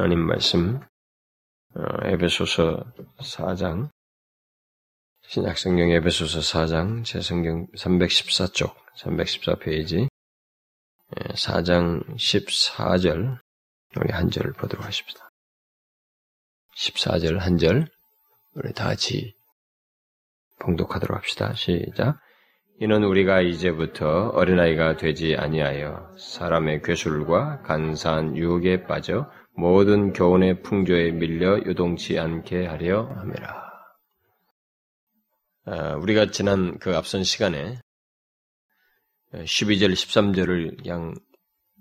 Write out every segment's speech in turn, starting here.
하나님 말씀 어, 에베소서 4장 신약성경 에베소서 4장 제 성경 314쪽 314페이지 4장 14절 우리 한 절을 보도록 하십시다. 14절 한 절 우리 다 같이 봉독하도록 합시다. 시작. 이는 우리가 이제부터 어린아이가 되지 아니하여 사람의 괴술과 간사한 유혹에 빠져 모든 교훈의 풍조에 밀려 유동치 않게 하려 함이라. 아, 우리가 지난 그 앞선 시간에 12절, 13절을 그냥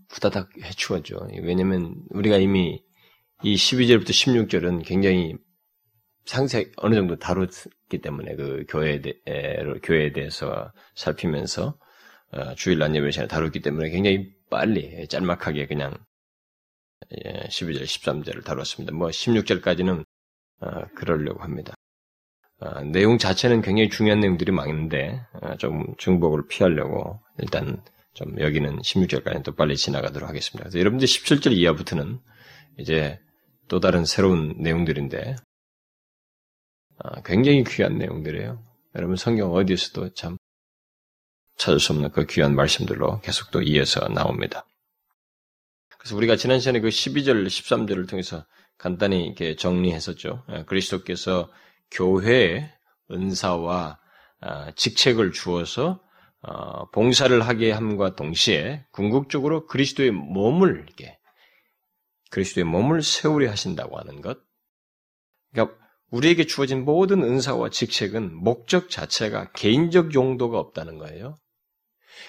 후다닥 해치웠죠. 왜냐면 우리가 이미 이 12절부터 16절은 굉장히 상세 어느 정도 다뤘기 때문에 그 교회에, 대, 교회에 대해서 살피면서 어, 주일 날 예배 시간에 다뤘기 때문에 굉장히 빨리 짤막하게 그냥 12절, 예, 13절을 다뤘습니다. 뭐 16절까지는 어, 그러려고 합니다. 어, 내용 자체는 굉장히 중요한 내용들이 많은데 어, 좀 중복을 피하려고 일단 좀 여기는 16절까지는 또 빨리 지나가도록 하겠습니다. 그래서 여러분들 17절 이하부터는 이제 또 다른 새로운 내용들인데 굉장히 귀한 내용들이에요. 여러분 성경 어디에서도 참 찾을 수 없는 그 귀한 말씀들로 계속 또 이어서 나옵니다. 그래서 우리가 지난 시간에 그 12절, 13절을 통해서 간단히 이렇게 정리했었죠. 예, 그리스도께서 교회에 은사와 아, 직책을 주어서 어, 봉사를 하게 함과 동시에 궁극적으로 그리스도의 몸을 이렇게 그리스도의 몸을 세우려 하신다고 하는 것. 그러니까 우리에게 주어진 모든 은사와 직책은 목적 자체가 개인적 용도가 없다는 거예요.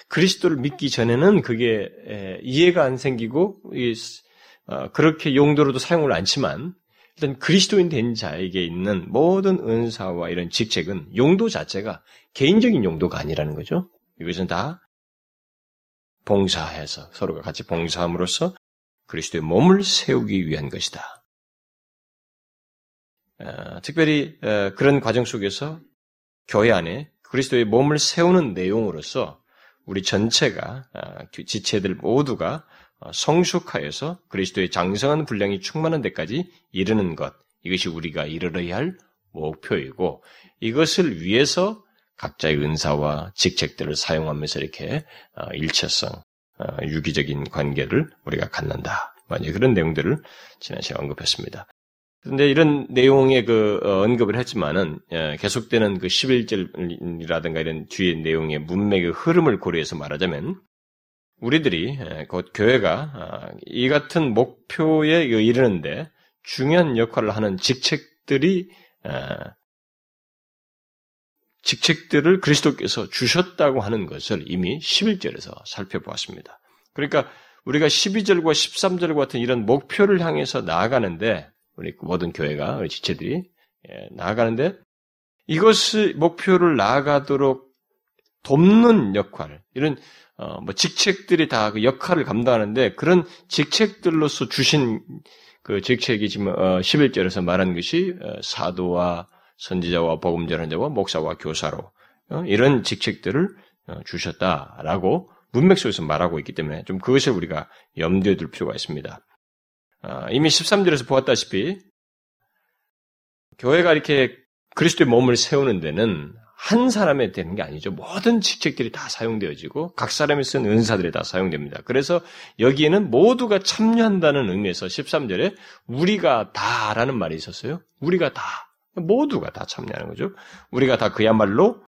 그리스도를 믿기 전에는 그게 이해가 안 생기고 어, 그렇게 용도로도 사용을 않지만 일단 그리스도인 된 자에게 있는 모든 은사와 이런 직책은 용도 자체가 개인적인 용도가 아니라는 거죠. 이것은 다 봉사해서 서로가 같이 봉사함으로써 그리스도의 몸을 세우기 위한 것이다. 어, 특별히 어, 그런 과정 속에서 교회 안에 그리스도의 몸을 세우는 내용으로서 우리 전체가 아, 그 지체들 모두가 어, 성숙하여서 그리스도의 장성한 분량이 충만한 데까지 이르는 것 이것이 우리가 이르러야 할 목표이고 이것을 위해서 각자의 은사와 직책들을 사용하면서 이렇게 어, 일체성, 어, 유기적인 관계를 우리가 갖는다. 그런 내용들을 지난 시간에 언급했습니다. 그런데 이런 내용의 그 어, 언급을 했지만은 예, 계속되는 그 11절이라든가 이런 뒤의 내용의 문맥의 흐름을 고려해서 말하자면 우리들이 예, 곧 교회가 아, 이 같은 목표에 이르는데 중요한 역할을 하는 직책들이 아, 직책들을 그리스도께서 주셨다고 하는 것을 이미 11절에서 살펴보았습니다. 그러니까 우리가 12절과 13절 같은 이런 목표를 향해서 나아가는데 우리 모든 교회가 우리 지체들이 예, 나아가는데 이것을 목표를 나아가도록 돕는 역할 이런 어, 뭐 직책들이 다 그 역할을 감당하는데 그런 직책들로서 주신 그 직책이 지금 어, 11절에서 말하는 것이 어, 사도와 선지자와 복음 전한 자와 목사와 교사로 어, 이런 직책들을 어, 주셨다라고 문맥 속에서 말하고 있기 때문에 좀 그것을 우리가 염두에 둘 필요가 있습니다. 아, 이미 13절에서 보았다시피 교회가 이렇게 그리스도의 몸을 세우는 데는 한 사람에 되는 게 아니죠. 모든 직책들이 다 사용되어지고 각 사람이 쓴 은사들이 다 사용됩니다. 그래서 여기에는 모두가 참여한다는 의미에서 13절에 우리가 다라는 말이 있었어요. 우리가 다 모두가 다 참여하는 거죠. 우리가 다 그야말로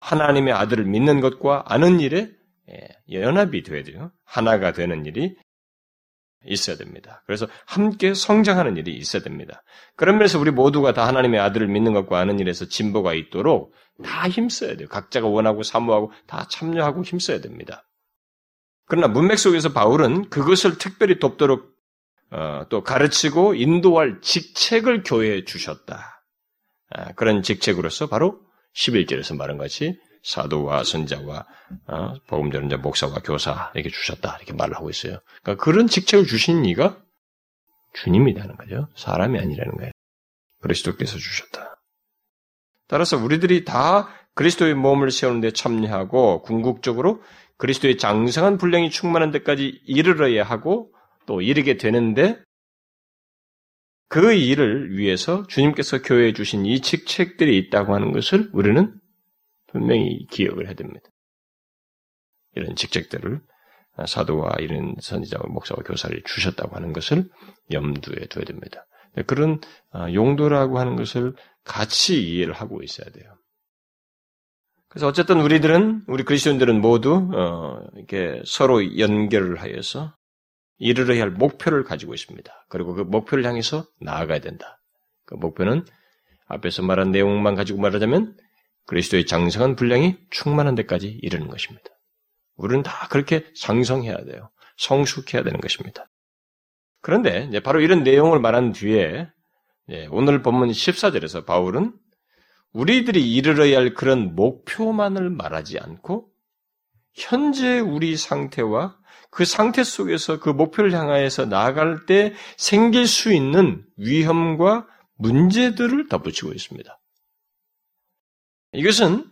하나님의 아들을 믿는 것과 아는 일에 예, 연합이 되어야 돼요. 하나가 되는 일이 있어야 됩니다. 그래서 함께 성장하는 일이 있어야 됩니다. 그런 면에서 우리 모두가 다 하나님의 아들을 믿는 것과 아는 일에서 진보가 있도록 다 힘써야 돼요. 각자가 원하고 사모하고 다 참여하고 힘써야 됩니다. 그러나 문맥 속에서 바울은 그것을 특별히 돕도록 어, 또 가르치고 인도할 직책을 교회에 주셨다. 아, 그런 직책으로서 바로 11절에서 말한 것이 사도와 선자와 어, 복음 전자 목사와 교사 이렇게 주셨다 이렇게 말을 하고 있어요. 그러니까 그런 직책을 주신 이가 주님이라는 거죠. 사람이 아니라는 거예요. 그리스도께서 주셨다. 따라서 우리들이 다 그리스도의 몸을 세우는데 참여하고 궁극적으로 그리스도의 장성한 분량이 충만한 데까지 이르러야 하고 또 이르게 되는데 그 일을 위해서 주님께서 교회에 주신 이 직책들이 있다고 하는 것을 우리는 분명히 기억을 해야 됩니다. 이런 직책들을 사도와 이런 선지자와 목사와 교사를 주셨다고 하는 것을 염두에 둬야 됩니다. 그런 아, 용도라고 하는 것을 같이 이해를 하고 있어야 돼요. 그래서 어쨌든 우리들은 우리 그리스도인들은 모두 어, 이렇게 서로 연결을 하여서 이르러야 할 목표를 가지고 있습니다. 그리고 그 목표를 향해서 나아가야 된다. 그 목표는 앞에서 말한 내용만 가지고 말하자면 그리스도의 장성한 분량이 충만한 데까지 이르는 것입니다. 우리는 다 그렇게 장성해야 돼요. 성숙해야 되는 것입니다. 그런데 바로 이런 내용을 말한 뒤에 오늘 본문 14절에서 바울은 우리들이 이르러야 할 그런 목표만을 말하지 않고 현재 우리 상태와 그 상태 속에서 그 목표를 향하여서 나아갈 때 생길 수 있는 위험과 문제들을 덧붙이고 있습니다. 이것은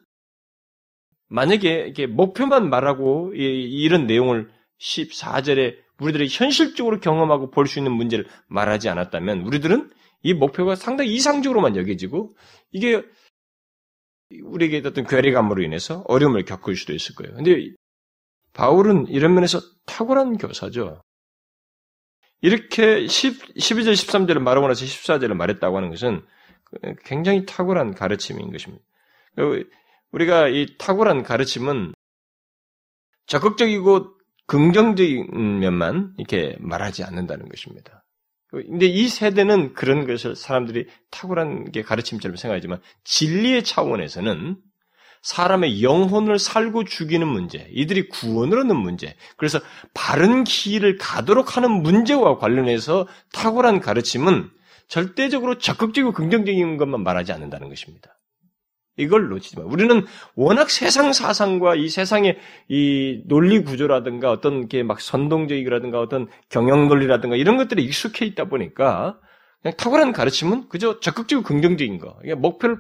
만약에 이렇게 목표만 말하고 이런 내용을 14절에 우리들이 현실적으로 경험하고 볼 수 있는 문제를 말하지 않았다면 우리들은 이 목표가 상당히 이상적으로만 여겨지고 이게 우리에게 어떤 괴리감으로 인해서 어려움을 겪을 수도 있을 거예요. 근데 바울은 이런 면에서 탁월한 교사죠. 이렇게 10, 12절, 13절을 말하고 나서 14절을 말했다고 하는 것은 굉장히 탁월한 가르침인 것입니다. 우리가 이 탁월한 가르침은 적극적이고 긍정적인 면만 이렇게 말하지 않는다는 것입니다. 근데 이 세대는 그런 것을 사람들이 탁월한 게 가르침처럼 생각하지만 진리의 차원에서는 사람의 영혼을 살고 죽이는 문제, 이들이 구원을 얻는 문제, 그래서 바른 길을 가도록 하는 문제와 관련해서 탁월한 가르침은 절대적으로 적극적이고 긍정적인 것만 말하지 않는다는 것입니다. 이걸 놓치지 마. 우리는 워낙 세상 사상과 이 세상의 이 논리 구조라든가 어떤 게 막 선동적이라든가 어떤 경영 논리라든가 이런 것들에 익숙해 있다 보니까 그냥 탁월한 가르침은 그저 적극적이고 긍정적인 거. 목표를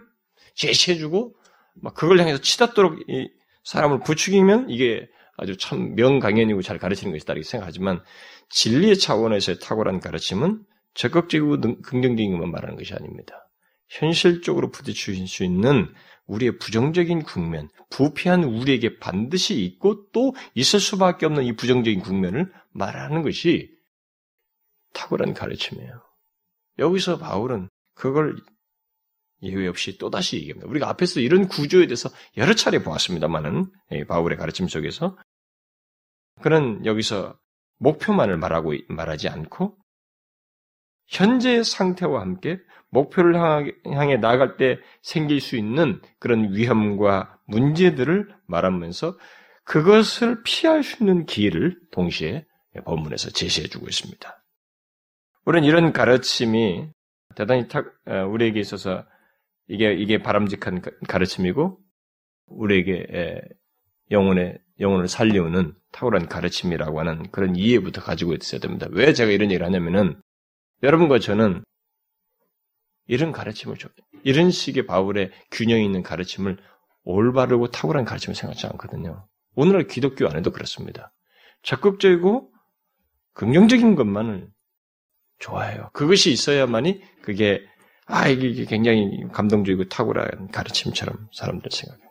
제시해주고 막 그걸 향해서 치닫도록 이 사람을 부추기면 이게 아주 참 명강연이고 잘 가르치는 것이다 이렇게 생각하지만 진리의 차원에서의 탁월한 가르침은 적극적이고 긍정적인 것만 말하는 것이 아닙니다. 현실적으로 부딪힐 수 있는 우리의 부정적인 국면, 부패한 우리에게 반드시 있고 또 있을 수밖에 없는 이 부정적인 국면을 말하는 것이 탁월한 가르침이에요. 여기서 바울은 그걸 예외 없이 또다시 얘기합니다. 우리가 앞에서 이런 구조에 대해서 여러 차례 보았습니다만은 바울의 가르침 속에서 그는 여기서 목표만을 말하고 말하지 않고 현재 상태와 함께 목표를 향해 나아갈 때 생길 수 있는 그런 위험과 문제들을 말하면서 그것을 피할 수 있는 기회를 동시에 본문에서 제시해 주고 있습니다. 우리는 이런 가르침이 대단히 우리에게 있어서 이게 이게 바람직한 가르침이고 우리에게 영혼의 영혼을 살리우는 탁월한 가르침이라고 하는 그런 이해부터 가지고 있어야 됩니다. 왜 제가 이런 얘기를 하냐면은 여러분과 저는 이런 가르침을 좀 이런 식의 바울의 균형 있는 가르침을 올바르고 탁월한 가르침을 생각하지 않거든요. 오늘날 기독교 안에도 그렇습니다. 적극적이고 긍정적인 것만을 좋아해요. 그것이 있어야만이 그게 아, 이게 굉장히 감동적이고 탁월한 가르침처럼 사람들 생각해요.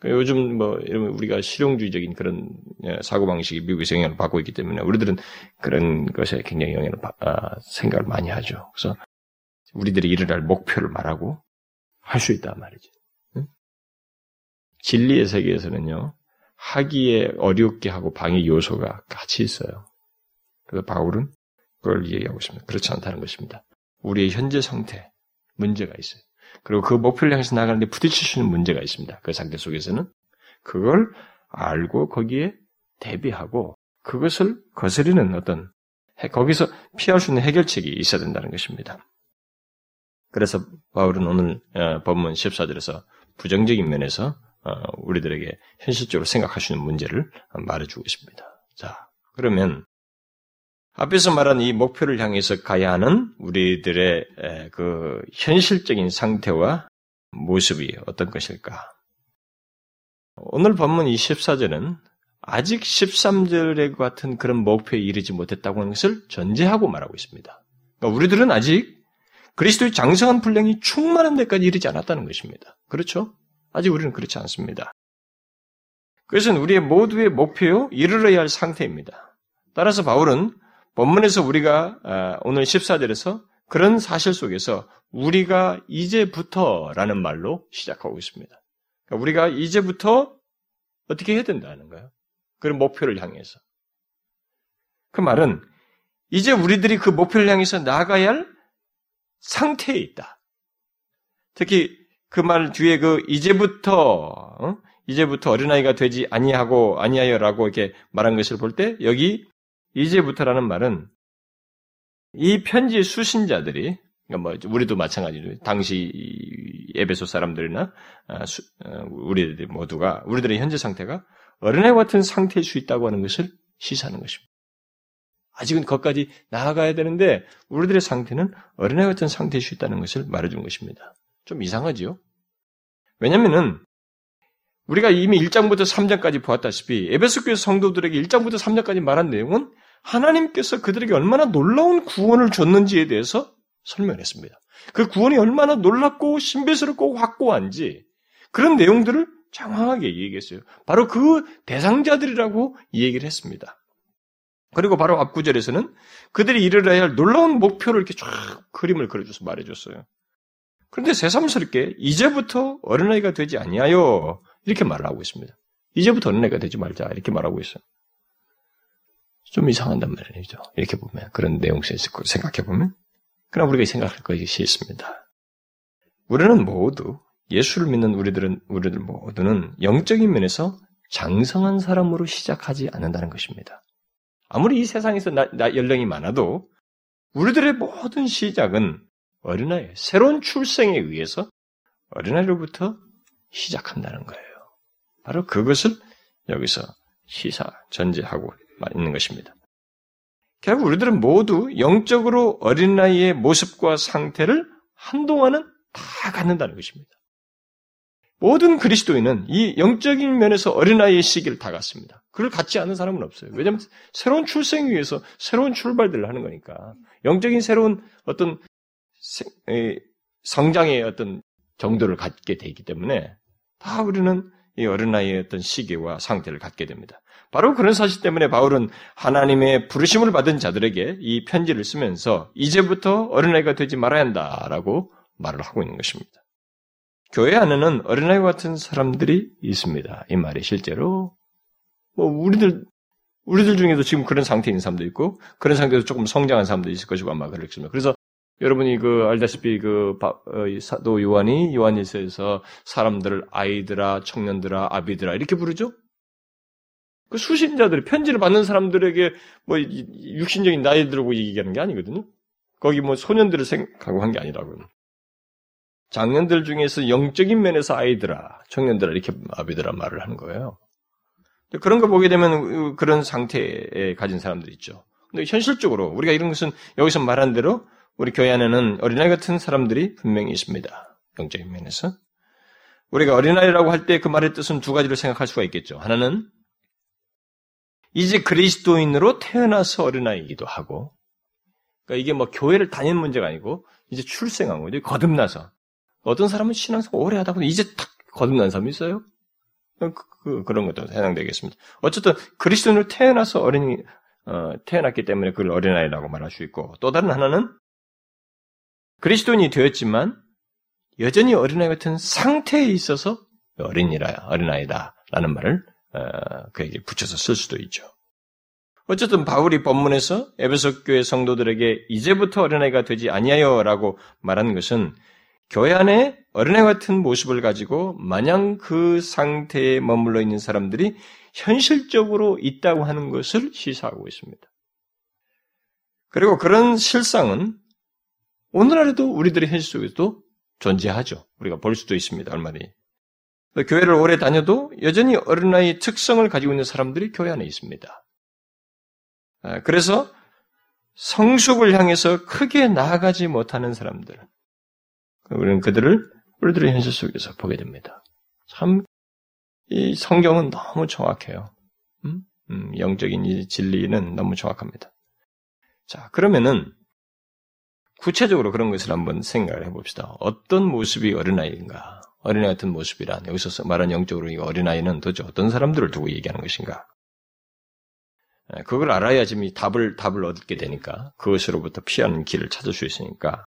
그러니까 요즘 뭐, 이러면 우리가 실용주의적인 그런 예, 사고 방식이 미국에서 영향을 받고 있기 때문에 우리들은 그런 것에 굉장히 영향을 받, 아, 생각을 많이 하죠. 그래서 우리들이 이르할 목표를 말하고 할 수 있단 말이죠. 응? 진리의 세계에서는요, 하기에 어렵게 하고 방해 요소가 같이 있어요. 그래서 바울은 그걸 얘기하고 있습니다. 그렇지 않다는 것입니다. 우리의 현재 상태, 문제가 있어요. 그리고 그 목표를 향해서 나가는데 부딪힐 수 있는 문제가 있습니다. 그 상태 속에서는 그걸 알고 거기에 대비하고 그것을 거스리는 어떤 거기서 피할 수 있는 해결책이 있어야 된다는 것입니다. 그래서 바울은 오늘 어, 본문 14절에서 부정적인 면에서 어, 우리들에게 현실적으로 생각할 수 있는 문제를 말해주고 있습니다. 자, 그러면 앞에서 말한 이 목표를 향해서 가야 하는 우리들의 그 현실적인 상태와 모습이 어떤 것일까? 오늘 본문 24절은 아직 13절의 같은 그런 목표에 이르지 못했다고 하는 것을 전제하고 말하고 있습니다. 그러니까 우리들은 아직 그리스도의 장성한 분량이 충만한 데까지 이르지 않았다는 것입니다. 그렇죠? 아직 우리는 그렇지 않습니다. 그것은 우리의 모두의 목표요, 이르러야 할 상태입니다. 따라서 바울은 본문에서 우리가 아, 오늘 14절에서 그런 사실 속에서 우리가 이제부터라는 말로 시작하고 있습니다. 그러니까 우리가 이제부터 어떻게 해야 된다는 거예요. 그런 목표를 향해서. 그 말은 이제 우리들이 그 목표를 향해서 나아가야 할 상태에 있다. 특히 그 말 뒤에 그 이제부터 어? 이제부터 어린아이가 되지 아니하고 아니하여라고 이렇게 말한 것을 볼 때 여기 이제부터라는 말은 이 편지 수신자들이 그러니까 뭐 우리도 마찬가지로 당시 에베소 사람들이나 아, 어, 우리들 모두가 우리들의 현재 상태가 어린아이 같은 상태일 수 있다고 하는 것을 시사하는 것입니다. 아직은 거기까지 나아가야 되는데 우리들의 상태는 어린아이 같은 상태일 수 있다는 것을 말해주는 것입니다. 좀 이상하지요? 왜냐면은 우리가 이미 1장부터 3장까지 보았다시피 에베소 교회 성도들에게 1장부터 3장까지 말한 내용은 하나님께서 그들에게 얼마나 놀라운 구원을 줬는지에 대해서 설명했습니다. 그 구원이 얼마나 놀랍고 신비스럽고 확고한지 그런 내용들을 장황하게 얘기했어요. 바로 그 대상자들이라고 얘기를 했습니다. 그리고 바로 앞구절에서는 그들이 이르러야 할 놀라운 목표를 이렇게 쫙 그림을 그려줘서 말해줬어요. 그런데 새삼스럽게 이제부터 어린아이가 되지 아니하여 이렇게 말을 하고 있습니다. 이제부터 어린아이가 되지 말자 이렇게 말하고 있어요. 좀 이상한단 말이죠. 이렇게 보면 그런 내용 속에서 생각해 보면 그러나 우리가 생각할 것이 있습니다. 우리는 모두 예수를 믿는 우리들은 우리들 모두는 영적인 면에서 장성한 사람으로 시작하지 않는다는 것입니다. 아무리 이 세상에서 나, 나 연령이 많아도 우리들의 모든 시작은 어린아이, 새로운 출생에 의해서 어린아이로부터 시작한다는 거예요. 바로 그것을 여기서 시사, 전제하고 있는 것입니다. 결국 우리들은 모두 영적으로 어린아이의 모습과 상태를 한동안은 다 갖는다는 것입니다. 모든 그리스도인은 이 영적인 면에서 어린아이의 시기를 다 갖습니다. 그걸 갖지 않는 사람은 없어요. 왜냐하면 새로운 출생 위해서 새로운 출발들을 하는 거니까. 영적인 새로운 어떤 성장의 어떤 정도를 갖게 되기 때문에 다 우리는 이 어린아이의 어떤 시기와 상태를 갖게 됩니다. 바로 그런 사실 때문에 바울은 하나님의 부르심을 받은 자들에게 이 편지를 쓰면서 이제부터 어린아이가 되지 말아야 한다라고 말을 하고 있는 것입니다. 교회 안에는 어린아이 같은 사람들이 있습니다. 이 말이 실제로 뭐 우리들 우리들 중에도 지금 그런 있는 사람도 있고 그런 상태에서 조금 성장한 사람도 있을 것이고 아마 그렇습니다. 그래서 여러분이 그 알다시피 그 어, 사도 요한이 요한일서에서 사람들을 아이들아 청년들아 아비들아 이렇게 부르죠. 그 수신자들이 편지를 받는 사람들에게 뭐 육신적인 나이 들고 얘기하는 게 아니거든요. 거기 뭐 소년들을 생각하고 한 게 아니라고요. 장년들 중에서 영적인 면에서 아이들아, 청년들아 이렇게 아비들아 말을 하는 거예요. 그런 거 보게 되면 그런 상태에 가진 사람들이 있죠. 근데 현실적으로 우리가 이런 것은 여기서 말한 대로 우리 교회 안에는 어린아이 같은 사람들이 분명히 있습니다. 영적인 면에서. 우리가 어린아이라고 할 때 그 말의 뜻은 두 가지로 생각할 수가 있겠죠. 하나는 이제 그리스도인으로 태어나서 어린아이이기도 하고, 그러니까 이게 뭐 교회를 다니는 문제가 아니고 이제 출생한 거죠. 거듭나서 어떤 사람은 신앙생활 오래 하다 보니 이제 탁 거듭난 사람이 있어요. 그, 그, 그런 것도 해당되겠습니다. 어쨌든 그리스도인으로 태어나서 어린이 어, 태어났기 때문에 그걸 어린아이라고 말할 수 있고 또 다른 하나는 그리스도인이 되었지만 여전히 어린아이 같은 상태에 있어서 어린이라 어린아이다라는 말을 어, 그에게 붙여서 쓸 수도 있죠. 어쨌든 바울이 본문에서 에베소 교회 성도들에게 이제부터 어린아이가 되지 아니하여라고 말하는 것은 교회 안에 어린애 같은 모습을 가지고 마냥 그 상태에 머물러 있는 사람들이 현실적으로 있다고 하는 것을 시사하고 있습니다. 그리고 그런 실상은 오늘날에도 우리들의 현실 속에도 존재하죠. 우리가 볼 수도 있습니다. 얼마나. 교회를 오래 다녀도 여전히 어린아이 특성을 가지고 있는 사람들이 교회 안에 있습니다. 아, 그래서 성숙을 향해서 크게 나아가지 못하는 사람들, 우리는 그들을 우리들의 현실 속에서 보게 됩니다. 참, 이 성경은 너무 정확해요. 음? 음, 영적인 이 진리는 너무 정확합니다. 자, 그러면은, 구체적으로 그런 것을 한번 생각을 해봅시다. 어떤 모습이 어린아이인가? 어린아이 같은 모습이란 여기서 말하는 영적으로 이 어린아이는 도대체 어떤 사람들을 두고 얘기하는 것인가? 예, 그걸 알아야 지금 답을 답을 얻게 되니까 그것으로부터 피하는 길을 찾을 수 있으니까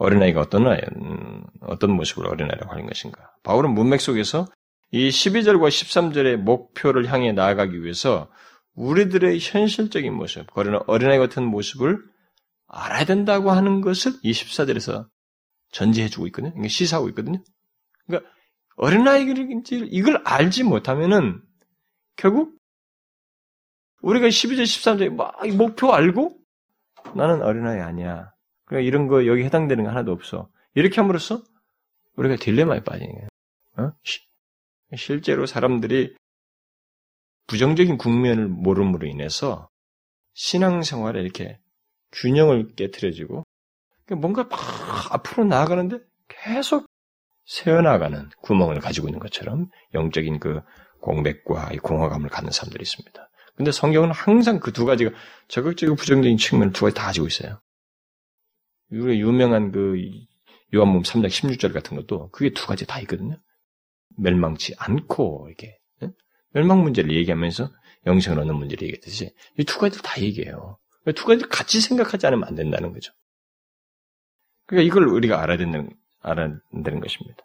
어린아이가 어떤 아이, 음, 어떤 모습으로 어린아이라고 하는 것인가? 바울은 문맥 속에서 이 12절과 13절의 목표를 향해 나아가기 위해서 우리들의 현실적인 모습, 어린아이 같은 모습을 알아야 된다고 하는 것을 24절에서 전제해주고 있거든요. 시사하고 있거든요. 그러니까 어린아이를 이걸 알지 못하면은 결국 우리가 12절, 13절에 막 목표 알고 나는 어린아이 아니야. 그러니까 이런 거 여기 해당되는 거 하나도 없어. 이렇게 함으로써 우리가 딜레마에 빠지는 거예요. 어? 실제로 사람들이 부정적인 국면을 모름으로 인해서 신앙생활에 이렇게 균형을 깨뜨려지고 뭔가 막 앞으로 나아가는데 계속 새어나가는 구멍을 가지고 있는 것처럼 영적인 그 공백과 공허감을 갖는 사람들이 있습니다. 근데 성경은 항상 그 두 가지가 적극적이고 부정적인 측면을 두 가지 다 가지고 있어요. 유명한 그 요한복음 3장 16절 같은 것도 그게 두 가지 다 있거든요. 멸망치 않고 이게 멸망 문제를 얘기하면서 영생을 얻는 문제를 얘기했듯이 이 두 가지를 다 얘기해요. 두 가지를 같이 생각하지 않으면 안 된다는 거죠. 그러니까 이걸 우리가 알아야 되는 알아야 되는 것입니다.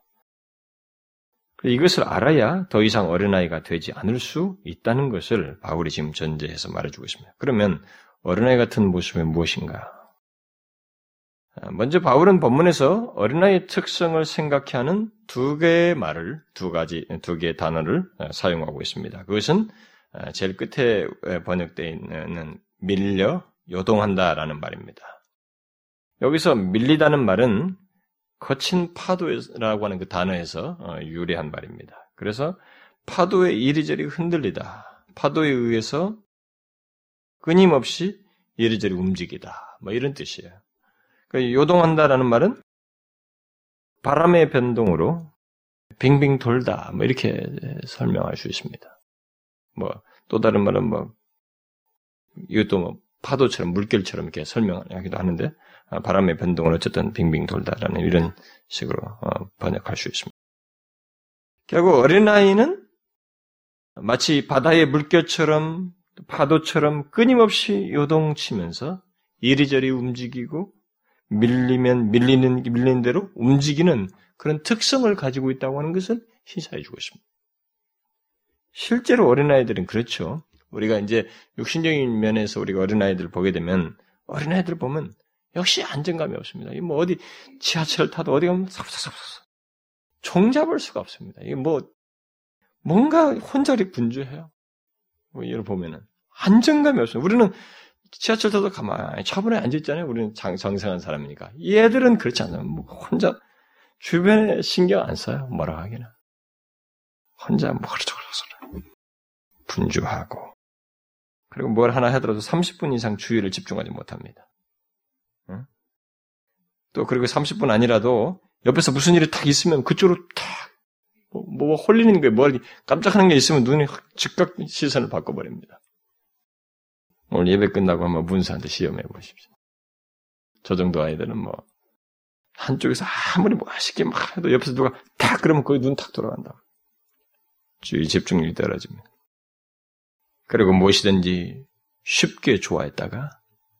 이것을 알아야 더 이상 어린아이가 되지 않을 수 있다는 것을 바울이 지금 전제해서 말해주고 있습니다. 그러면 어린아이 같은 모습이 무엇인가? 먼저 바울은 본문에서 어린아이의 특성을 생각해 하는 두 개의 말을, 두 가지, 두 개의 단어를 사용하고 있습니다. 그것은 제일 끝에 번역되어 있는 밀려 요동한다 라는 말입니다. 여기서 밀리다는 말은 거친 파도라고 하는 그 단어에서 어, 유래한 말입니다. 그래서 파도에 이리저리 흔들리다. 파도에 의해서 끊임없이 이리저리 움직이다. 뭐 이런 뜻이에요. 그러니까 요동한다라는 말은 바람의 변동으로 빙빙 돌다. 뭐 이렇게 설명할 수 있습니다. 뭐 또 다른 말은 뭐 이것도 뭐 파도처럼 물결처럼 이렇게 설명하기도 하는데 아, 바람의 변동을 어쨌든 빙빙 돌다라는 이런 식으로 어, 번역할 수 있습니다. 결국 어린아이는 마치 바다의 물결처럼 파도처럼 끊임없이 요동치면서 이리저리 움직이고 밀리면 밀리는 밀리는 대로 움직이는 그런 특성을 가지고 있다고 하는 것을 시사해 주고 있습니다. 실제로 어린아이들은 그렇죠. 우리가 이제 육신적인 면에서 우리가 어린아이들을 보게 되면 어린아이들 보면 역시 안정감이 없습니다. 뭐 어디 지하철 타도 어디 가면 사부사부사부 종잡을 수가 없습니다. 이게 뭐 뭔가 혼자리 분주해요. 뭐 이를 보면은 안정감이 없어요. 우리는 지하철 타도 가만히 차분히 앉아 있잖아요. 우리는 장, 정상한 사람이니까. 얘들은 그렇지 않아요. 뭐 혼자 주변에 신경 안 써요. 뭐라 하기는. 혼자 머리저리서 분주하고 그리고 뭘 하나 하더라도 30분 이상 주의를 집중하지 못합니다. 응? 또 그리고 30분 아니라도 옆에서 무슨 일이 탁 있으면 그쪽으로 탁 뭐, 뭐 홀리는 거에 뭐 깜짝하는 게 있으면 눈이 즉각 시선을 바꿔버립니다. 오늘 예배 끝나고 한번 문사한테 시험해 보십시오. 저 정도 아이들은 뭐 한쪽에서 아무리 멋있게 뭐막 해도 옆에서 누가 탁 그러면 거기 눈탁 돌아간다. 주의 집중력이 떨어집니다. 그리고 무엇이든지 쉽게 좋아했다가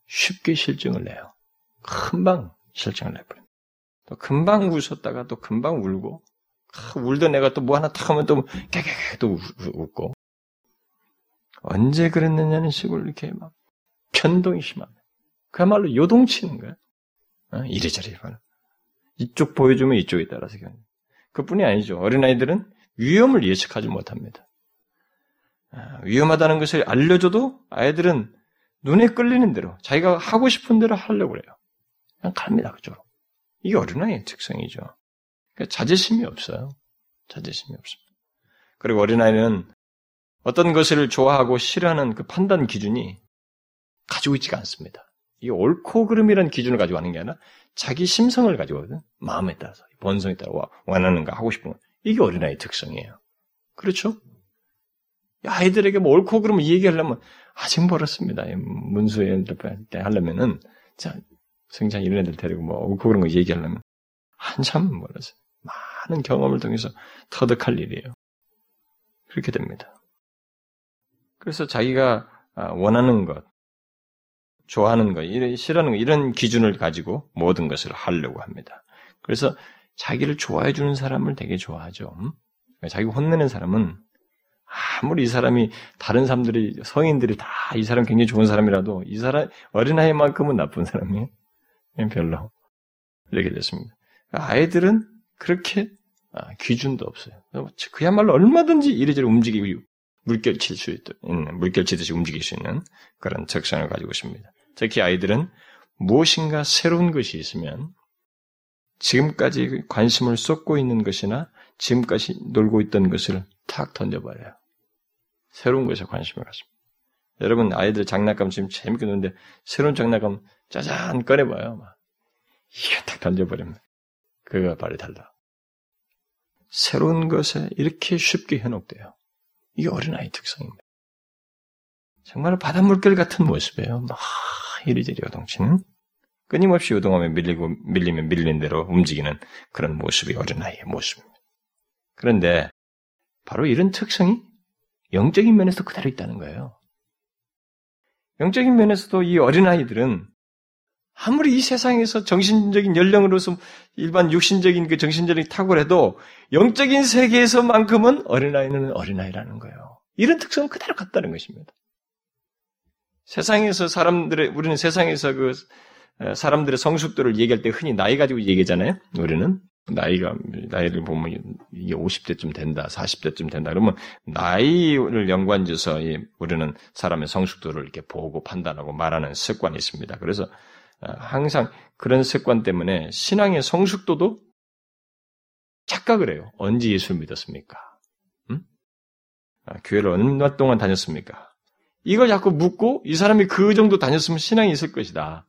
쉽게 실증을 내요. 금방 실증을 내버립니다. 또 금방 웃었다가 또 금방 울고 아, 울던 애가 또 뭐 하나 탁 하면 또 깨깨깨 또 웃고 언제 그랬느냐는 식으로 이렇게 막 편동이 심합니다. 그야말로 요동치는 거야. 어? 이래저래 말 이쪽 보여주면 이쪽에 따라서 그뿐이 아니죠. 어린아이들은 위험을 예측하지 못합니다. 아, 위험하다는 것을 알려줘도 아이들은 눈에 끌리는 대로 자기가 하고 싶은 대로 하려고 그래요. 그냥 갑니다 그쪽으로. 이게 어린아이의 특성이죠. 그러니까 자제심이 없어요. 자제심이 없습니다. 그리고 어린아이는 어떤 것을 좋아하고 싫어하는 그 판단 기준이 가지고 있지가 않습니다. 이 옳고 그름이라는 기준을 가지고 하는 게 아니라 자기 심성을 가지고 하거든. 마음에 따라서, 본성에 따라 원하는가 하고 싶은 거. 이게 어린아이의 특성이에요. 그렇죠? 아이들에게 뭐 옳고 그러면 얘기하려면 아직 멀었습니다. 문수에 때 하려면은 자 성장 이런 애들 데리고 뭐 그런 거 얘기하려면 한참 멀어서 많은 경험을 통해서 터득할 일이에요. 그렇게 됩니다. 그래서 자기가 아, 원하는 것, 좋아하는 것, 싫어하는 것, 이런 기준을 가지고 모든 것을 하려고 합니다. 그래서 자기를 좋아해 주는 사람을 되게 좋아하죠. 음? 자기 혼내는 사람은 아무리 이 사람이 다른 사람들이 성인들이 다 이 사람 굉장히 좋은 사람이라도 이 사람 어린아이만큼은 나쁜 사람이에요. 별로 이렇게 됐습니다. 아이들은 그렇게 아, 기준도 없어요. 그야말로 얼마든지 이리저리 움직이고 물결칠 수 있는 물결치듯이 움직일 수 있는 그런 특성을 가지고 있습니다. 특히 아이들은 무엇인가 새로운 것이 있으면 지금까지 관심을 쏟고 있는 것이나 지금까지 놀고 있던 것을 탁 던져버려요. 새로운 것에 관심을 갖습니다. 여러분 아이들 장난감 지금 재밌게 노는데 새로운 장난감 짜잔 꺼내봐요. 막. 이게 딱 던져버립니다. 그가 발이 달라. 새로운 것에 이렇게 쉽게 현혹돼요. 이게 어린아이 특성입니다. 정말 바닷물결 같은 모습이에요. 막 이리저리 요동치는 끊임없이 요동하면 밀리고 밀리면 밀린 대로 움직이는 그런 모습이 어린아이의 모습입니다. 그런데 바로 이런 특성이 영적인 면에서 그대로 있다는 거예요. 영적인 면에서도 이 어린아이들은 아무리 이 세상에서 정신적인 연령으로서 일반 육신적인 그 정신적인 탁월해도 영적인 세계에서만큼은 어린아이는 어린아이라는 거예요. 이런 특성은 그대로 같다는 것입니다. 세상에서 사람들의, 우리는 세상에서 그 사람들의 성숙도를 얘기할 때 흔히 나이 가지고 얘기하잖아요. 우리는. 나이가, 나이를 보면 이게 50대쯤 된다, 40대쯤 된다. 그러면 나이를 연관지어서 우리는 사람의 성숙도를 이렇게 보고 판단하고 말하는 습관이 있습니다. 그래서 어, 항상 그런 습관 때문에 신앙의 성숙도도 착각을 해요. 언제 예수를 믿었습니까? 음? 교회를 얼마 동안 다녔습니까? 이걸 자꾸 묻고 이 사람이 그 정도 다녔으면 신앙이 있을 것이다.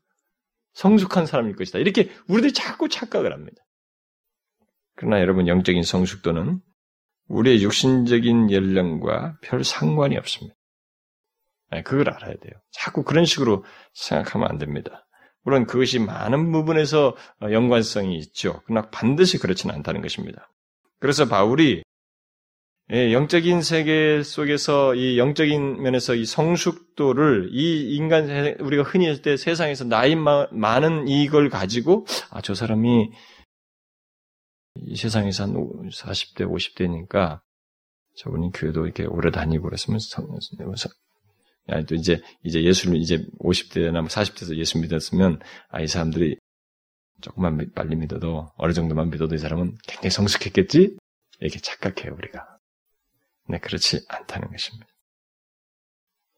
성숙한 사람일 것이다. 이렇게 우리들이 자꾸 착각을 합니다. 그러나 여러분 영적인 성숙도는 우리의 육신적인 연령과 별 상관이 없습니다. 그걸 알아야 돼요. 자꾸 그런 식으로 생각하면 안 됩니다. 물론 그것이 많은 부분에서 어, 연관성이 있죠. 그러나 반드시 그렇지는 않다는 것입니다. 그래서 바울이 예, 영적인 세계 속에서 이 영적인 면에서 이 성숙도를 이 인간 우리가 흔히 할 때 세상에서 나이 많은 이걸 가지고 아 저 사람이 이 세상에서 한 40대 50대니까 저분이 교회도 이렇게 오래 다니고 그랬으면 아니 또 이제 이제 예수를 이제 50대나 40대에서 뭐 예수 믿었으면 아 이 사람들이 조금만 빨리 믿어도 어느 정도만 믿어도 이 사람은 굉장히 성숙했겠지 이렇게 착각해요 우리가. 네 그렇지 않다는 것입니다.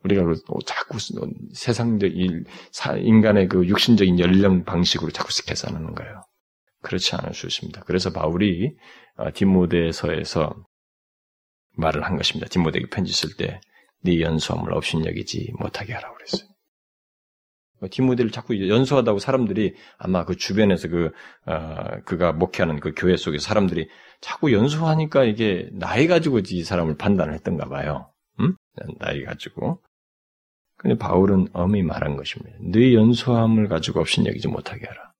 우리가 자꾸 세상적 인간의 그 육신적인 연령 방식으로 자꾸 계산하는 거예요. 그렇지 않을 수 있습니다. 그래서 바울이 어, 디모데서에서 말을 한 것입니다. 디모데에게 편지 쓸 때 네 연수함을 없신여기지 못하게 하라고 그랬어요. 디모데를 자꾸 연수하다고 사람들이 아마 그 주변에서 그 어, 그가 목회하는 그 교회 속에 사람들이 자꾸 연수하니까 이게 나이 가지고 이 사람을 판단을 했던가 봐요. 음? 나이 가지고. 근데 바울은 엄히 말한 것입니다. 네 연수함을 가지고 없인 여기지 못하게 하라.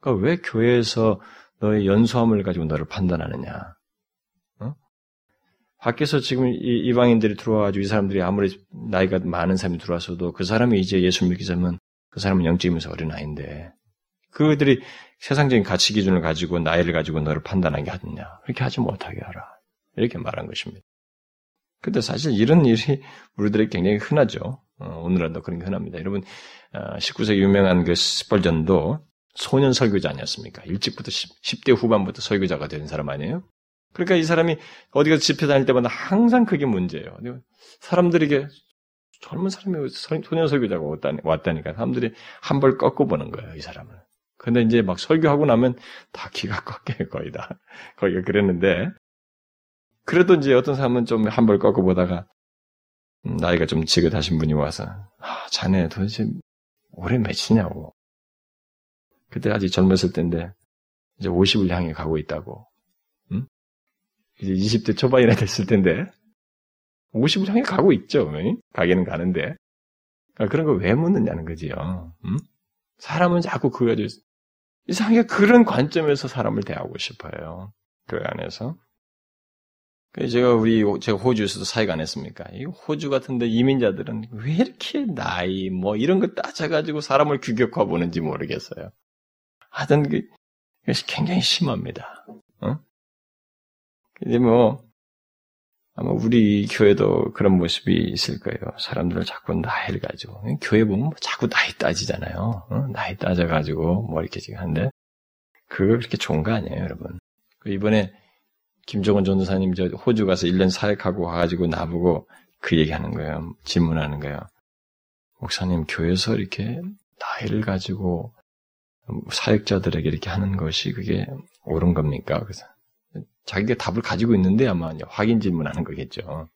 그러니까 왜 교회에서 너의 연수함을 가지고 너를 판단하느냐? 밖에서 지금 이 이방인들이 들어와가지고 이 사람들이 아무리 나이가 많은 사람이 들어와서도 그 사람이 이제 예수 믿기 전면 그 사람은 영적이면서 어린아이인데 그들이 세상적인 가치 기준을 가지고 나이를 가지고 너를 판단하게 하느냐 그렇게 하지 못하게 하라 이렇게 말한 것입니다. 근데 사실 이런 일이 우리들에게 굉장히 흔하죠. 어, 오늘날도 그런 게 흔합니다. 여러분 19세기 어, 유명한 그 스펄전도 소년 설교자 아니었습니까? 일찍부터 10, 대 후반부터 설교자가 된 사람 아니에요? 그러니까 이 사람이 어디 가서 집회 다닐 때마다 항상 그게 문제예요. 사람들에게 젊은 사람이 소년 설교자가 왔다니까 사람들이 한 벌 꺾고 보는 거예요, 이 사람을. 근데 이제 막 설교하고 나면 다 기가 꺾여요, 거의 다. 거기가 그랬는데. 그래도 이제 어떤 사람은 좀 한 벌 꺾고 보다가 음, 나이가 좀 지긋하신 분이 와서 아, 자네 도대체 올해 몇이냐고. 그때 아직 젊었을 때인데 이제 50을 향해 가고 있다고. 이제 20대 초반이나 됐을 텐데 50을 향해 가고 있죠. 가게는 가는데 그러니까 그런 걸왜 묻느냐는 거지요. 음? 사람은 자꾸 그거 가지고 이상하게 그런 관점에서 사람을 대하고 싶어요. 그 안에서. 제가 우리 제가 호주에서도 사회가 안 했습니까? 이 호주 같은데 이민자들은 왜 이렇게 나이 뭐 이런 거 따져가지고 사람을 규격화 보는지 모르겠어요. 하여튼 그 이것이 굉장히 심합니다. 어? 근데 뭐 아마 우리 교회도 그런 모습이 있을 거예요. 사람들을 자꾸 나이를 가지고 교회 보면 뭐 자꾸 나이 따지잖아요. 어? 나이 따져가지고 뭐 이렇게 지금 하는데 그거 그렇게 좋은 거 아니에요, 여러분. 그 이번에 김종원 전도사님 저 호주 가서 1년 사역하고 와가지고 나보고 그 얘기하는 거예요. 질문하는 거예요. 목사님 교회에서 이렇게 나이를 가지고 사역자들에게 이렇게 하는 것이 그게 옳은 겁니까? 그래서 자기가 답을 가지고 있는데 아마 확인 질문하는 거겠죠.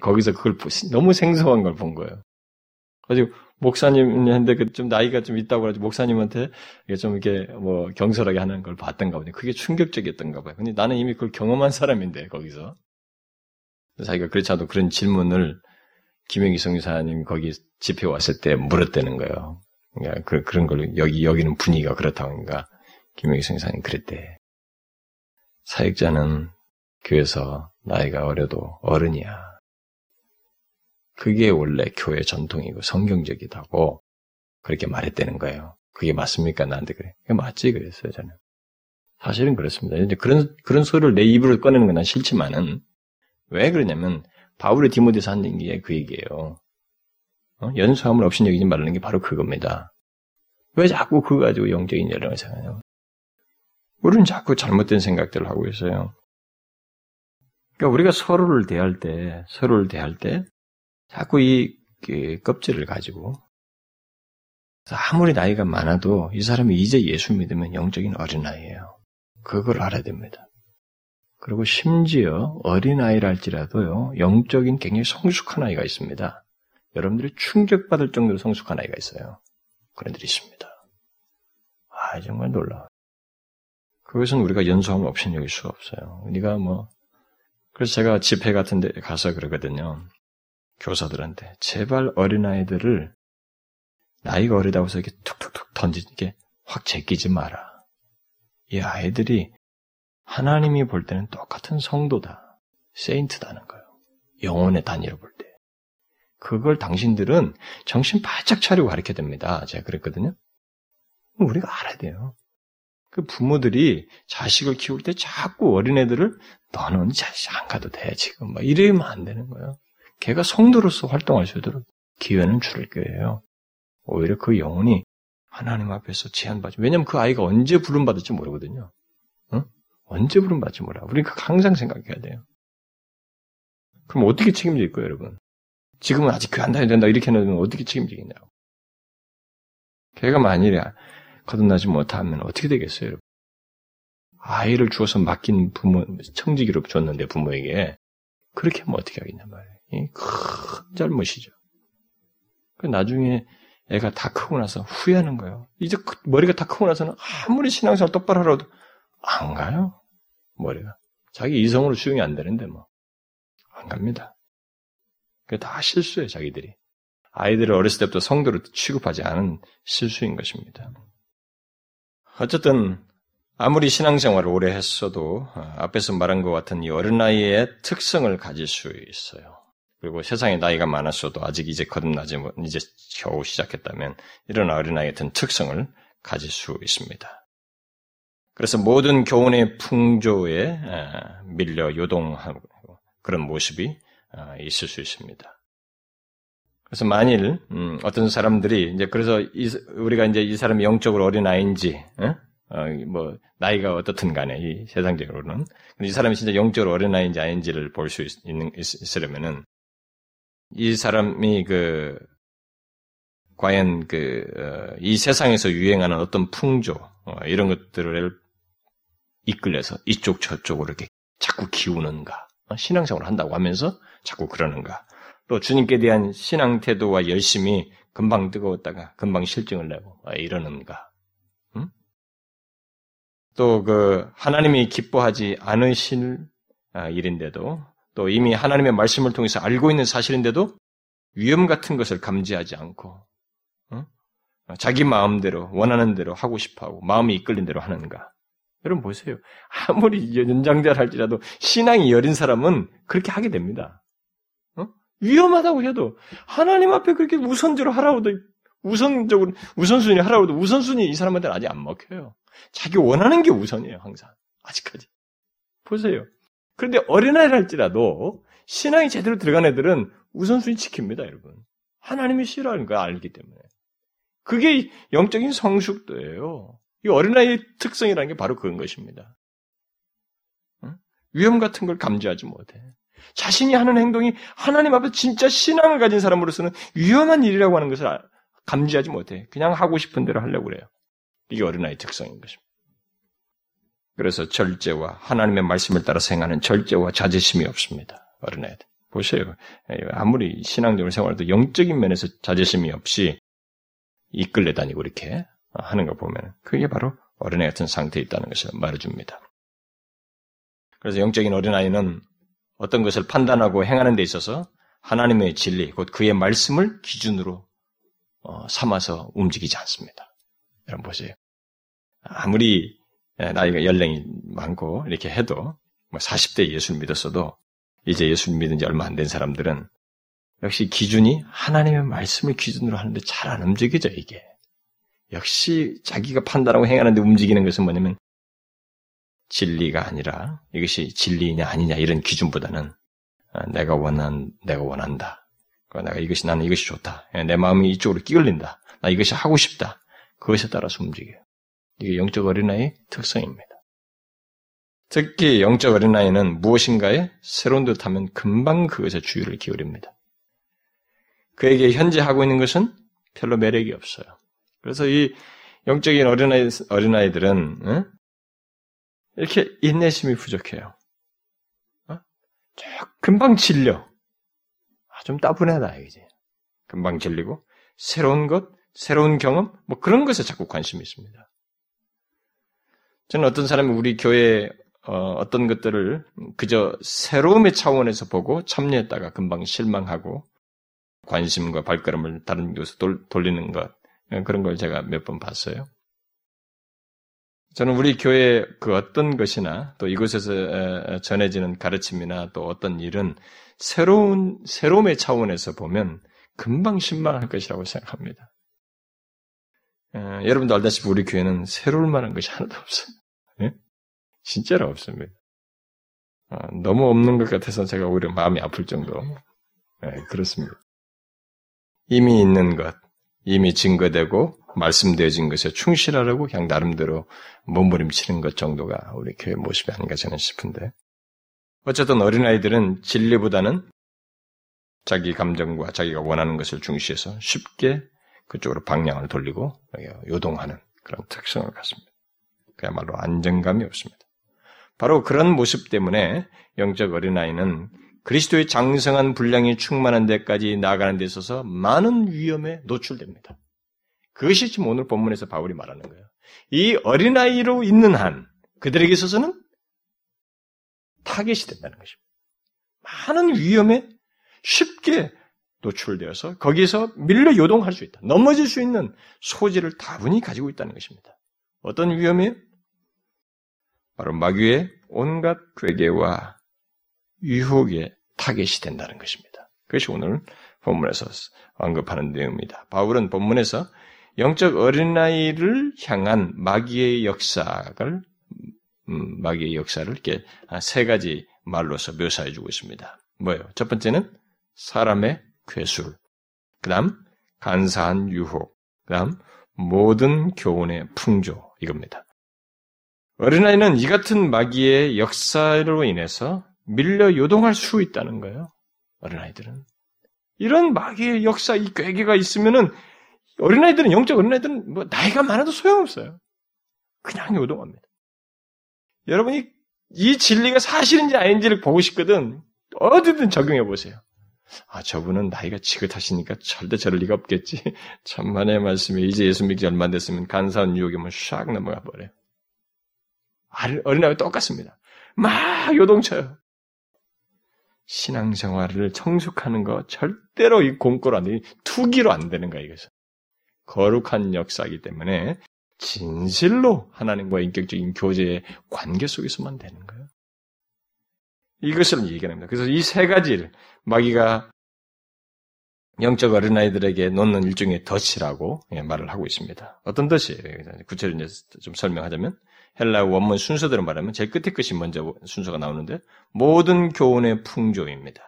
거기서 그걸 너무 생소한 걸 본 거예요. 가지고 목사님한테 그좀 나이가 좀 있다고 그러지 목사님한테 좀 이렇게 뭐 경솔하게 하는 걸 봤던가 보네. 그게 충격적이었던가 봐요. 근데 나는 이미 그걸 경험한 사람인데 거기서 자기가 그렇지 않아도 그런 질문을 김영기 성사님 거기 집회 왔을 때 물었다는 거예요. 그러니까 그, 그런 걸 여기 여기는 분위기가 그렇다고 하니까 김영기 성사님 그랬대. 사역자는 교회에서 나이가 어려도 어른이야. 그게 원래 교회 전통이고 성경적이다고 그렇게 말했다는 거예요. 그게 맞습니까? 나한테 그래. 그게 맞지 그랬어요, 저는. 사실은 그렇습니다. 이제 그런, 그런 소리를 내 입으로 꺼내는 건 난 싫지만은, 왜 그러냐면, 바울의 디모데서 한 얘기에 그 얘기예요. 어? 연수함을 없인 여기지 말라는 게 바로 그겁니다. 왜 자꾸 그거 가지고 영적인 열령을 생각하냐고. 우리는 자꾸 잘못된 생각들을 하고 있어요. 그러니까 우리가 서로를 대할 때, 서로를 대할 때, 자꾸 이 껍질을 가지고 아무리 나이가 많아도 이 사람이 이제 예수 믿으면 영적인 어린아이예요. 그걸 알아야 됩니다. 그리고 심지어 어린아이랄지라도요, 영적인 굉장히 성숙한 아이가 있습니다. 여러분들이 충격받을 정도로 성숙한 아이가 있어요. 그런 들이 있습니다. 아, 정말 놀라워. 그것은 우리가 연소함 없이는 여길 수가 없어요. 우리가 뭐, 그래서 제가 집회 같은 데 가서 그러거든요. 교사들한테 제발 어린아이들을 나이가 어리다고 해서 이렇게 툭툭툭 던지게 확 제끼지 마라. 이 아이들이 하나님이 볼 때는 똑같은 성도다. 세인트다는 거예요. 영혼의 단위로 볼 때. 그걸 당신들은 정신 바짝 차리고 가르쳐야 됩니다. 제가 그랬거든요. 우리가 알아야 돼요. 그 부모들이 자식을 키울 때 자꾸 어린애들을 너는 자식 안 가도 돼, 지금. 막 이러면 안 되는 거예요. 걔가 성도로서 활동할 수 있도록 기회는 줄을 거예요. 오히려 그 영혼이 하나님 앞에서 제한받지. 왜냐면 그 아이가 언제 부름받을지 모르거든요. 응? 언제 부름받을지 몰라. 우리가 항상 생각해야 돼요. 그럼 어떻게 책임질 거예요, 여러분? 지금은 아직 교회 안 다녀야 된다. 이렇게 해놓으면 어떻게 책임지겠냐고. 걔가 만일에 거듭나지 못하면 어떻게 되겠어요, 여러분? 아이를 주어서 맡긴 부모, 청지기로 줬는데 부모에게 그렇게 하면 어떻게 하겠냐 말이에요. 큰 잘못이죠. 그 나중에 애가 다 크고 나서 후회하는 거예요. 이제 그 머리가 다 크고 나서는 아무리 신앙생활 똑바로 하라도 안 가요. 머리가. 자기 이성으로 수용이 안 되는데 뭐. 안 갑니다. 그게 다 실수예요, 자기들이. 아이들을 어렸을 때부터 성도로 취급하지 않은 실수인 것입니다. 어쨌든 아무리 신앙생활을 오래 했어도 어, 앞에서 말한 것 같은 이 어린아이의 특성을 가질 수 있어요. 그리고 세상에 나이가 많았어도 아직 이제 거듭나지 못, 이제 겨우 시작했다면 이런 어린아이 같은 특성을 가질 수 있습니다. 그래서 모든 교훈의 풍조에 밀려 요동하고 그런 모습이 있을 수 있습니다. 그래서 만일 음, 어떤 사람들이 이제 그래서 이, 우리가 이제 이 사람이 영적으로 어린 아이인지 어, 뭐 나이가 어떻든 간에 이 세상적으로는. 이 사람이 진짜 영적으로 어린 아이인지 아닌지를 볼 수 있는 있으려면은 이 사람이 그 과연 그이 어, 세상에서 유행하는 어떤 풍조 어, 이런 것들을 이끌려서 이쪽 저쪽으로 이렇게 자꾸 기우는가 어, 신앙생활을 한다고 하면서 자꾸 그러는가 또 주님께 대한 신앙 태도와 열심히 금방 뜨거웠다가 금방 실증을 내고 이러는가 음? 또그 하나님이 기뻐하지 않으실 아, 일인데도 또 이미 하나님의 말씀을 통해서 알고 있는 사실인데도 위험 같은 것을 감지하지 않고 어? 자기 마음대로 원하는 대로 하고 싶어하고 마음이 이끌린 대로 하는가? 여러분 보세요. 아무리 연장자를 할지라도 신앙이 여린 사람은 그렇게 하게 됩니다. 어? 위험하다고 해도 하나님 앞에 그렇게 우선적으로 하라고도 우선적으로 우선순위 하라고도 우선순위 이 사람한테는 아직 안 먹혀요. 자기 원하는 게 우선이에요 항상 아직까지. 보세요. 그런데 어린아이를 할지라도 신앙이 제대로 들어간 애들은 우선순위 지킵니다, 여러분. 하나님이 싫어하는 걸 알기 때문에. 그게 영적인 성숙도예요. 이 어린아이의 특성이라는 게 바로 그런 것입니다. 위험 같은 걸 감지하지 못해. 자신이 하는 행동이 하나님 앞에 진짜 신앙을 가진 사람으로서는 위험한 일이라고 하는 것을 감지하지 못해. 그냥 하고 싶은 대로 하려고 그래요. 이게 어린아이 특성인 것입니다. 그래서 절제와 하나님의 말씀을 따라 생하는 절제와 자제심이 없습니다. 어린아이들. 보세요. 아무리 신앙적으로 생활해도 영적인 면에서 자제심이 없이 이끌려 다니고 이렇게 하는 거 보면 그게 바로 어린애 같은 상태에 있다는 것을 말해줍니다. 그래서 영적인 어린아이는 어떤 것을 판단하고 행하는 데 있어서 하나님의 진리, 곧 그의 말씀을 기준으로 어, 삼아서 움직이지 않습니다. 여러분 보세요. 아무리 나이가 연령이 많고 이렇게 해도 40대 뭐 예수를 믿었어도 이제 예수를 믿은 지 얼마 안 된 사람들은 역시 기준이 하나님의 말씀을 기준으로 하는데 잘 안 움직여져 이게. 역시 자기가 판단하고 행하는데 움직이는 것은 뭐냐면 진리가 아니라 이것이 진리냐 아니냐 이런 기준보다는 아, 내가 원한 내가 원한다. 내가 이것이 나는 이것이 좋다. 예, 내 마음이 이쪽으로 끼걸린다. 나 이것이 하고 싶다. 그것에 따라서 움직여요. 이게 영적 어린아이의 특성입니다. 특히 영적 어린아이는 무엇인가에 새로운 듯 하면 금방 그것에 주의를 기울입니다. 그에게 현재 하고 있는 것은 별로 매력이 없어요. 그래서 이 영적인 어린아이, 어린아이들은, 어? 이렇게 인내심이 부족해요. 어? 금방 질려. 아, 좀 따분하다, 이제. 금방 질리고, 새로운 것, 새로운 경험, 뭐 그런 것에 자꾸 관심이 있습니다. 저는 어떤 사람이 우리 교회 어, 떤 것들을 그저 새로움의 차원에서 보고 참여했다가 금방 실망하고 관심과 발걸음을 다른 곳으로 돌리는 것 그런 걸 제가 몇 번 봤어요. 저는 우리 교회 그 어떤 것이나 또 이곳에서 전해지는 가르침이나 또 어떤 일은 새로운 새로움의 차원에서 보면 금방 실망할 것이라고 생각합니다. 어, 여러분도 알다시피 우리 교회는 새로울 만한 것이 하나도 없어요. 예? 진짜로 없습니다. 어, 너무 없는 것 같아서 제가 오히려 마음이 아플 정도. 네, 그렇습니다. 이미 있는 것, 이미 증거되고 말씀되어진 것에 충실하려고 그냥 나름대로 몸부림치는 것 정도가 우리 교회 모습이 아닌가 저는 싶은데. 어쨌든 어린아이들은 진리보다는 자기 감정과 자기가 원하는 것을 중시해서 쉽게 그쪽으로 방향을 돌리고 요동하는 그런 특성을 갖습니다. 그야말로 안정감이 없습니다. 바로 그런 모습 때문에 영적 어린아이는 그리스도의 장성한 분량이 충만한 데까지 나아가는 데 있어서 많은 위험에 노출됩니다. 그것이 지금 오늘 본문에서 바울이 말하는 거예요. 이 어린아이로 있는 한 그들에게 있어서는 타겟이 된다는 것입니다. 많은 위험에 쉽게 노출되어서 거기서 밀려 요동할 수 있다. 넘어질 수 있는 소지를 다분히 가지고 있다는 것입니다. 어떤 위험이에요? 바로 마귀의 온갖 괴계와 유혹의 타겟이 된다는 것입니다. 그것이 오늘 본문에서 언급하는 내용입니다. 바울은 본문에서 영적 어린아이를 향한 마귀의 역사를 음, 마귀의 역사를 이렇게 세 가지 말로서 묘사해 주고 있습니다. 뭐예요? 첫 번째는 사람의 괴술, 그다음 간사한 유혹, 그다음 모든 교훈의 풍조 이겁니다. 어린아이는 이 같은 마귀의 역사로 인해서 밀려 요동할 수 있다는 거예요. 어린아이들은. 이런 마귀의 역사, 이 괴계가 있으면은 어린아이들은, 영적 어린아이들은 뭐 나이가 많아도 소용없어요. 그냥 요동합니다. 여러분이 이 진리가 사실인지 아닌지를 보고 싶거든. 어디든 적용해 보세요. 아, 저분은 나이가 지긋하시니까 절대 저럴 리가 없겠지. 천만의 말씀에 이제 예수 믿기 얼마 안 됐으면 간사한 유혹이면 샥 넘어가 버려요. 어린아이와 똑같습니다. 막 요동쳐요. 신앙생활을 청숙하는 거 절대로 이 공고로 안 되니 투기로 안 되는 거야 이것은. 거룩한 역사이기 때문에 진실로 하나님과 인격적인 교제의 관계 속에서만 되는 거예요. 이것을 얘기합니다. 그래서 이 세 가지를 마귀가 영적 어린아이들에게 놓는 일종의 덫이라고 예, 말을 하고 있습니다. 어떤 덫이에요? 구체적으로 좀 설명하자면 헬라 원문 순서대로 말하면 제일 끝에 것이 먼저 순서가 나오는데 모든 교훈의 풍조입니다.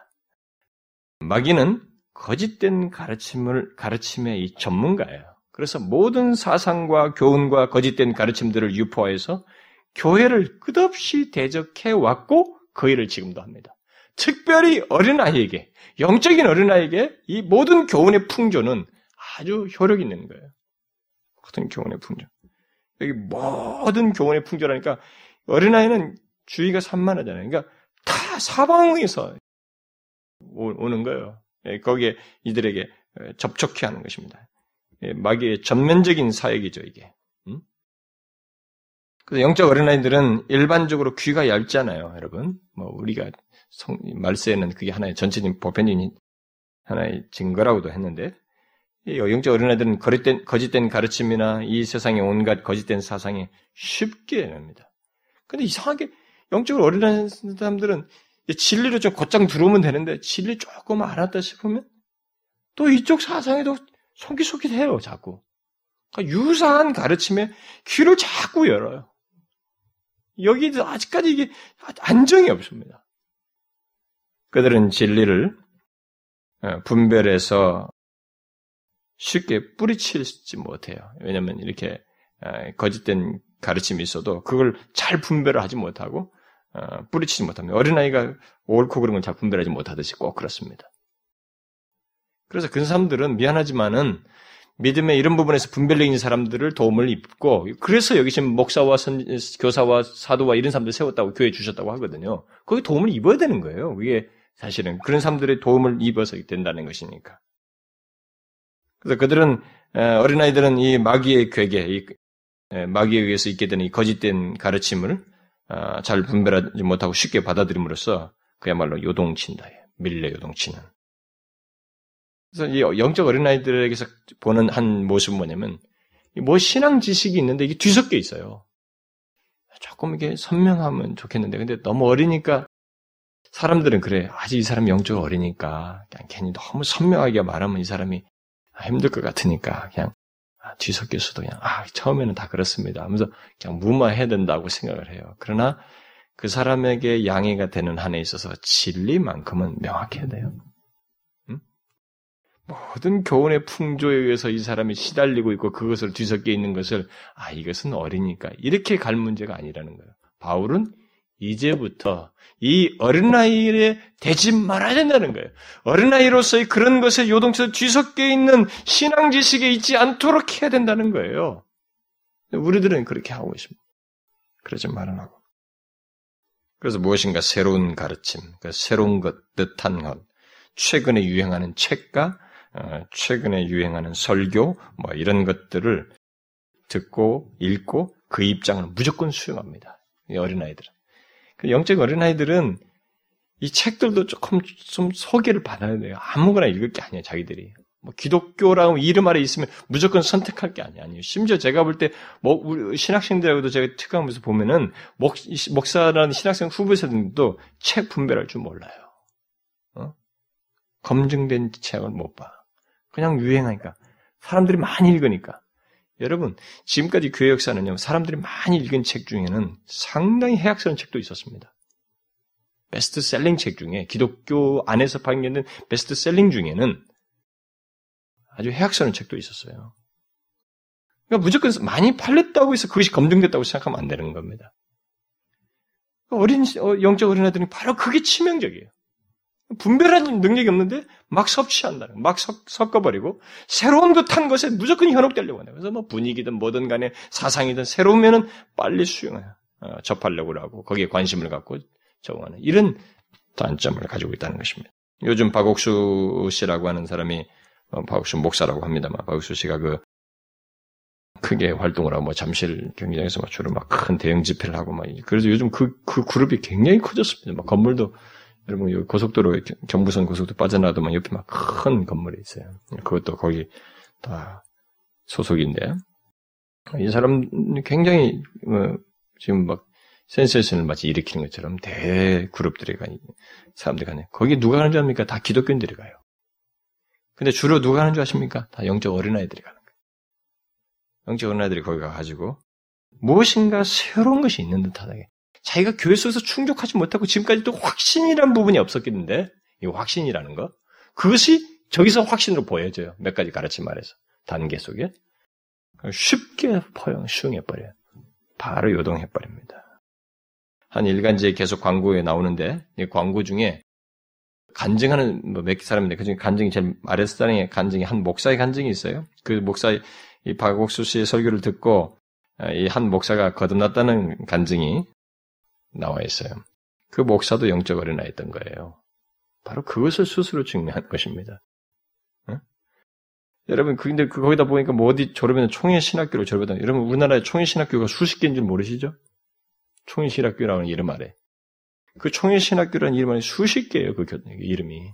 마귀는 거짓된 가르침을 가르침의 이 전문가예요. 그래서 모든 사상과 교훈과 거짓된 가르침들을 유포해서 교회를 끝없이 대적해 왔고 그 일을 지금도 합니다. 특별히 어린아이에게, 영적인 어린아이에게 이 모든 교훈의 풍조는 아주 효력 있는 거예요. 모든 교훈의 풍조. 여기 모든 교훈의 풍조라니까 어린아이는 주의가 산만하잖아요. 그러니까 다 사방에서 오는 거예요. 예, 거기에 이들에게 접촉해 하는 것입니다. 예, 마귀의 전면적인 사역이죠, 이게. 음? 그래서 영적 어린아이들은 일반적으로 귀가 얇잖아요, 여러분. 뭐, 우리가 성, 말세에는 그게 하나의 전체적인 보편적인 하나의 증거라고도 했는데, 영적 어린아이들은 거짓된, 거짓된 가르침이나 이 세상의 온갖 거짓된 사상에 쉽게 냅니다. 근데 이상하게 영적으로 어린아이 사람들은 진리로 좀 곧장 들어오면 되는데 진리 조금 알았다 싶으면 또 이쪽 사상에도 속기속기해요 자꾸. 그러니까 유사한 가르침에 귀를 자꾸 열어요. 여기도 아직까지 이게 안정이 없습니다. 그들은 진리를 어, 분별해서 쉽게 뿌리치지 못해요. 왜냐하면 이렇게 어, 거짓된 가르침이 있어도 그걸 잘 분별을 하지 못하고 어, 뿌리치지 못합니다. 어린아이가 옳고 그런 걸잘 분별하지 못하듯이 꼭 그렇습니다. 그래서 그 사람들은 미안하지만은 믿음의 이런 부분에서 분별력 있는 사람들을 도움을 입고 그래서 여기 지금 목사와 선, 교사와 사도와 이런 사람들 세웠다고 교회 주셨다고 하거든요. 거기 도움을 입어야 되는 거예요. 그게 사실은 그런 사람들의 도움을 입어서 된다는 것이니까. 그래서 그들은 어린아이들은 이 마귀의 괴계, 이 마귀에 의해서 있게 되는 이 거짓된 가르침을 어, 잘 분별하지 못하고 쉽게 받아들임으로써 그야말로 요동친다. 밀레 요동치는. 그래서 이 영적 어린아이들에게서 보는 한 모습은 뭐냐면, 뭐 신앙 지식이 있는데 이게 뒤섞여 있어요. 조금 이게 선명하면 좋겠는데, 근데 너무 어리니까 사람들은 그래. 아직 이 사람이 영적으로 어리니까, 그냥 괜히 너무 선명하게 말하면 이 사람이 힘들 것 같으니까, 그냥 아, 뒤섞여서도 그냥, 아, 처음에는 다 그렇습니다. 하면서 그냥 무마해야 된다고 생각을 해요. 그러나 그 사람에게 양해가 되는 한에 있어서 진리만큼은 명확해야 돼요. 응? 모든 교훈의 풍조에 의해서 이 사람이 시달리고 있고 그것을 뒤섞여 있는 것을, 아, 이것은 어리니까. 이렇게 갈 문제가 아니라는 거예요. 바울은 이제부터 이 어린아이에 되지 말아야 된다는 거예요. 어린아이로서의 그런 것에 요동쳐서 뒤섞여 있는 신앙 지식에 있지 않도록 해야 된다는 거예요. 우리들은 그렇게 하고 있습니다. 그러지 말아나고. 그래서 무엇인가 새로운 가르침, 그 새로운 것, 뜻한 것, 최근에 유행하는 책과 어, 최근에 유행하는 설교, 뭐 이런 것들을 듣고 읽고 그 입장을 무조건 수용합니다. 어린아이들은. 그 영적 어린아이들은 이 책들도 조금 좀 소개를 받아야 돼요. 아무거나 읽을 게 아니에요, 자기들이. 뭐 기독교라고 이름 아래 있으면 무조건 선택할 게 아니에요. 심지어 제가 볼때뭐 신학생들하고도 제가 특강하면서 보면은 목, 목사라는 신학생 후보생들도 책 분별할 줄 몰라요. 어? 검증된 책을 못 봐. 그냥 유행하니까 사람들이 많이 읽으니까 여러분, 지금까지 교회 역사는요, 사람들이 많이 읽은 책 중에는 상당히 해악스러운 책도 있었습니다. 베스트셀링 책 중에, 기독교 안에서 발견된 베스트셀링 중에는 아주 해악스러운 책도 있었어요. 그러니까 무조건 많이 팔렸다고 해서 그것이 검증됐다고 생각하면 안 되는 겁니다. 어린, 어, 영적 어린아들이 바로 그게 치명적이에요. 분별하는 능력이 없는데 막 섭취한다는, 막 섞, 어버리고 새로운 듯한 것에 무조건 현혹되려고 한다. 그래서 뭐 분위기든 뭐든 간에 사상이든 새로우면은 빨리 수용해, 어, 접하려고 하고 거기에 관심을 갖고 적응하는 이런 단점을 가지고 있다는 것입니다. 요즘 박옥수 씨라고 하는 사람이 어, 박옥수 목사라고 합니다만 박옥수 씨가 그 크게 활동을 하고 뭐 잠실 경기장에서 막 주로 막 큰 대형 집회를 하고 막 그래서 요즘 그, 그 그룹이 굉장히 커졌습니다. 막 건물도 여러분 여기 고속도로 경부선 고속도로 빠져나가도 막 옆에 막 큰 건물이 있어요. 그것도 거기 다 소속인데 이 사람 굉장히 어, 지금 막 센세이션을 마치 일으키는 것처럼 대 그룹들이 가 사람들이 가네. 거기 누가 가는 줄 압니까? 다 기독교인들이 가요. 근데 주로 누가 가는 줄 아십니까? 다 영적 어린아이들이 가는 거예요. 영적 어린아이들이 거기 가가지고 무엇인가 새로운 것이 있는 듯하게 자기가 교회 속에서 충족하지 못하고 지금까지 도 확신이란 부분이 없었겠는데 이 확신이라는 거 그것이 저기서 확신으로 보여져요. 몇 가지 가르침 말해서 단계 속에 쉽게 포용 수용해버려요. 바로 요동해버립니다. 한 일간지에 계속 광고에 나오는데 이 광고 중에 간증하는 뭐몇 사람인데 그중에 간증이 제일 아랫사랑의 간증이 한 목사의 간증이 있어요. 그 목사 이 박옥수 씨의 설교를 듣고 아, 이한 목사가 거듭났다는 간증이 나와 있어요. 그 목사도 영적 어린아이였던 거예요. 바로 그것을 스스로 증명한 것입니다. 응? 여러분, 근데 그 거기다 보니까 뭐 어디 졸업에는 총회 신학교로 졸업했다. 여러분, 우리나라에 총회 신학교가 수십 개인 줄 모르시죠? 총회 신학교라는 이름 아래. 그 총회 신학교라는 이름 아래 수십 개예요, 그 이름이.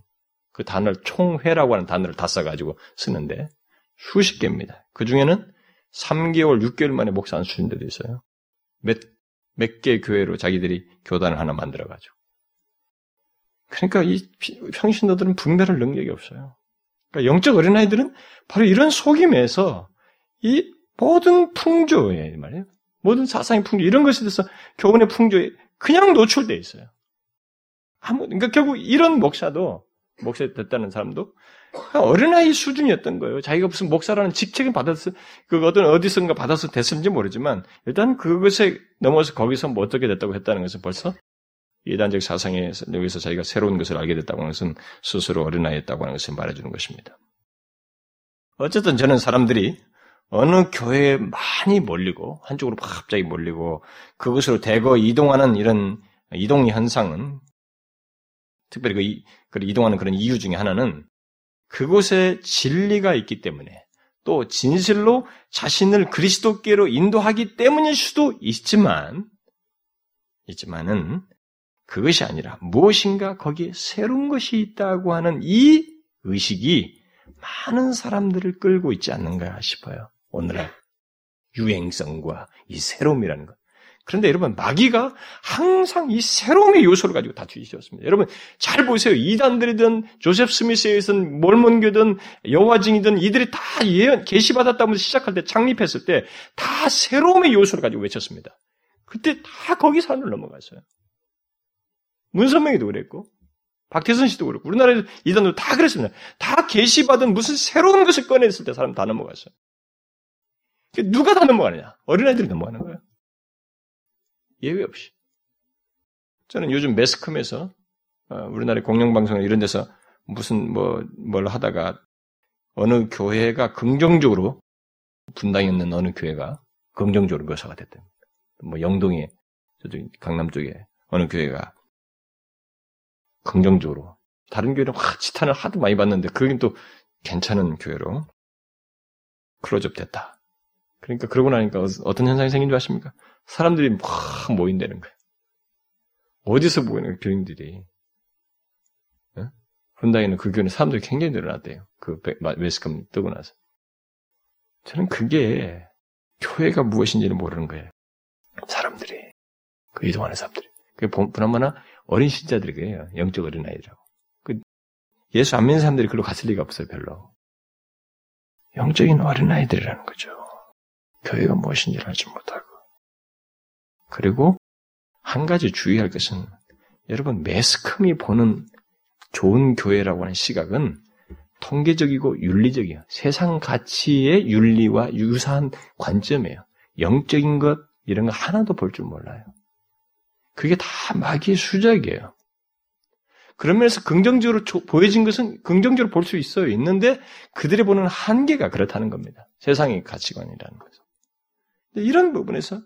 그 단어를 총회라고 하는 단어를 다 써가지고 쓰는데 수십 개입니다. 그 중에는 3개월, 6개월 만에 목사 안 수준 데도 있어요. 몇, 몇 개 교회로 자기들이 교단을 하나 만들어가지고. 그러니까 이 평신도들은 분별할 능력이 없어요. 그러니까 영적 어린아이들은 바로 이런 속임에서 이 모든 풍조에 말이에요. 모든 사상의 풍조, 이런 것에 대해서 교훈의 풍조에 그냥 노출되어 있어요. 아무, 그러니까 결국 이런 목사도, 목사 됐다는 사람도 어린아이 수준이었던 거예요. 자기가 무슨 목사라는 직책을 받았을, 그 어떤 어디선가 받아서 됐는지 모르지만, 일단 그것에 넘어서 거기서 뭐 어떻게 됐다고 했다는 것은 벌써 이단적 사상에 여기서 자기가 새로운 것을 알게 됐다고 하는 것은 스스로 어린아이였다고 하는 것을 말해주는 것입니다. 어쨌든 저는 사람들이 어느 교회에 많이 몰리고 한쪽으로 갑자기 몰리고 그것으로 대거 이동하는 이런 이동 현상은 특별히 그, 이동하는 그런 이유 중에 하나는 그곳에 진리가 있기 때문에 또 진실로 자신을 그리스도께로 인도하기 때문일 수도 있지만 있지만은 그것이 아니라 무엇인가 거기에 새로운 것이 있다고 하는 이 의식이 많은 사람들을 끌고 있지 않는가 싶어요. 오늘날 유행성과 이 새로움이라는 것. 그런데 여러분 마귀가 항상 이 새로움의 요소를 가지고 다투이셨습니다. 여러분 잘 보세요. 이단들이든 조셉 스미스에 의해서는 몰몬교든 여호와증이든 이들이 다 예언 계시받았다면서 시작할 때 창립했을 때 다 새로움의 요소를 가지고 외쳤습니다. 그때 다 거기 산을 넘어갔어요. 문선명이도 그랬고 박태선 씨도 그렇고 우리나라 이단도 다 그랬습니다. 다 계시받은 무슨 새로운 것을 꺼냈을 때 사람 다 넘어갔어요. 누가 다 넘어가느냐? 어린아이들이 넘어가는 거예요. 예외 없이. 저는 요즘 매스컴에서 어, 우리나라 공영방송 이런 데서 무슨 뭐 뭘 하다가 어느 교회가 긍정적으로 분당이 있는 어느 교회가 긍정적으로 묘사가 됐대. 뭐 영동에 저쪽 강남 쪽에 어느 교회가 긍정적으로 다른 교회는 확 지탄을 하도 많이 받는데 그긴 또 괜찮은 교회로 클로즈업 됐다. 그러니까 그러고 나니까 어떤 현상이 생긴 줄 아십니까? 사람들이 막 모인다는 거예요. 어디서 모이는 교인들이. 어? 분당에는 그 교회는 사람들이 굉장히 늘어났대요. 그 웨스컴 뜨고 나서. 저는 그게 교회가 무엇인지는 모르는 거예요. 사람들이. 그 이동하는 사람들이. 그게 보나마나 어린 신자들이 그래요. 영적 어린 아이라고. 그 예수 안 믿는 사람들이 그걸로 갔을 리가 없어요, 별로. 영적인 어린 아이들이라는 거죠. 교회가 무엇인지를 알지 못하고. 그리고 한 가지 주의할 것은 여러분 매스컴이 보는 좋은 교회라고 하는 시각은 통계적이고 윤리적이에요. 세상 가치의 윤리와 유사한 관점이에요. 영적인 것 이런 거 하나도 볼 줄 몰라요. 그게 다 마귀의 수작이에요. 그러면서 긍정적으로 보여진 것은 긍정적으로 볼 수 있어요. 있는데 그들이 보는 한계가 그렇다는 겁니다. 세상의 가치관이라는 거죠. 이런 부분에서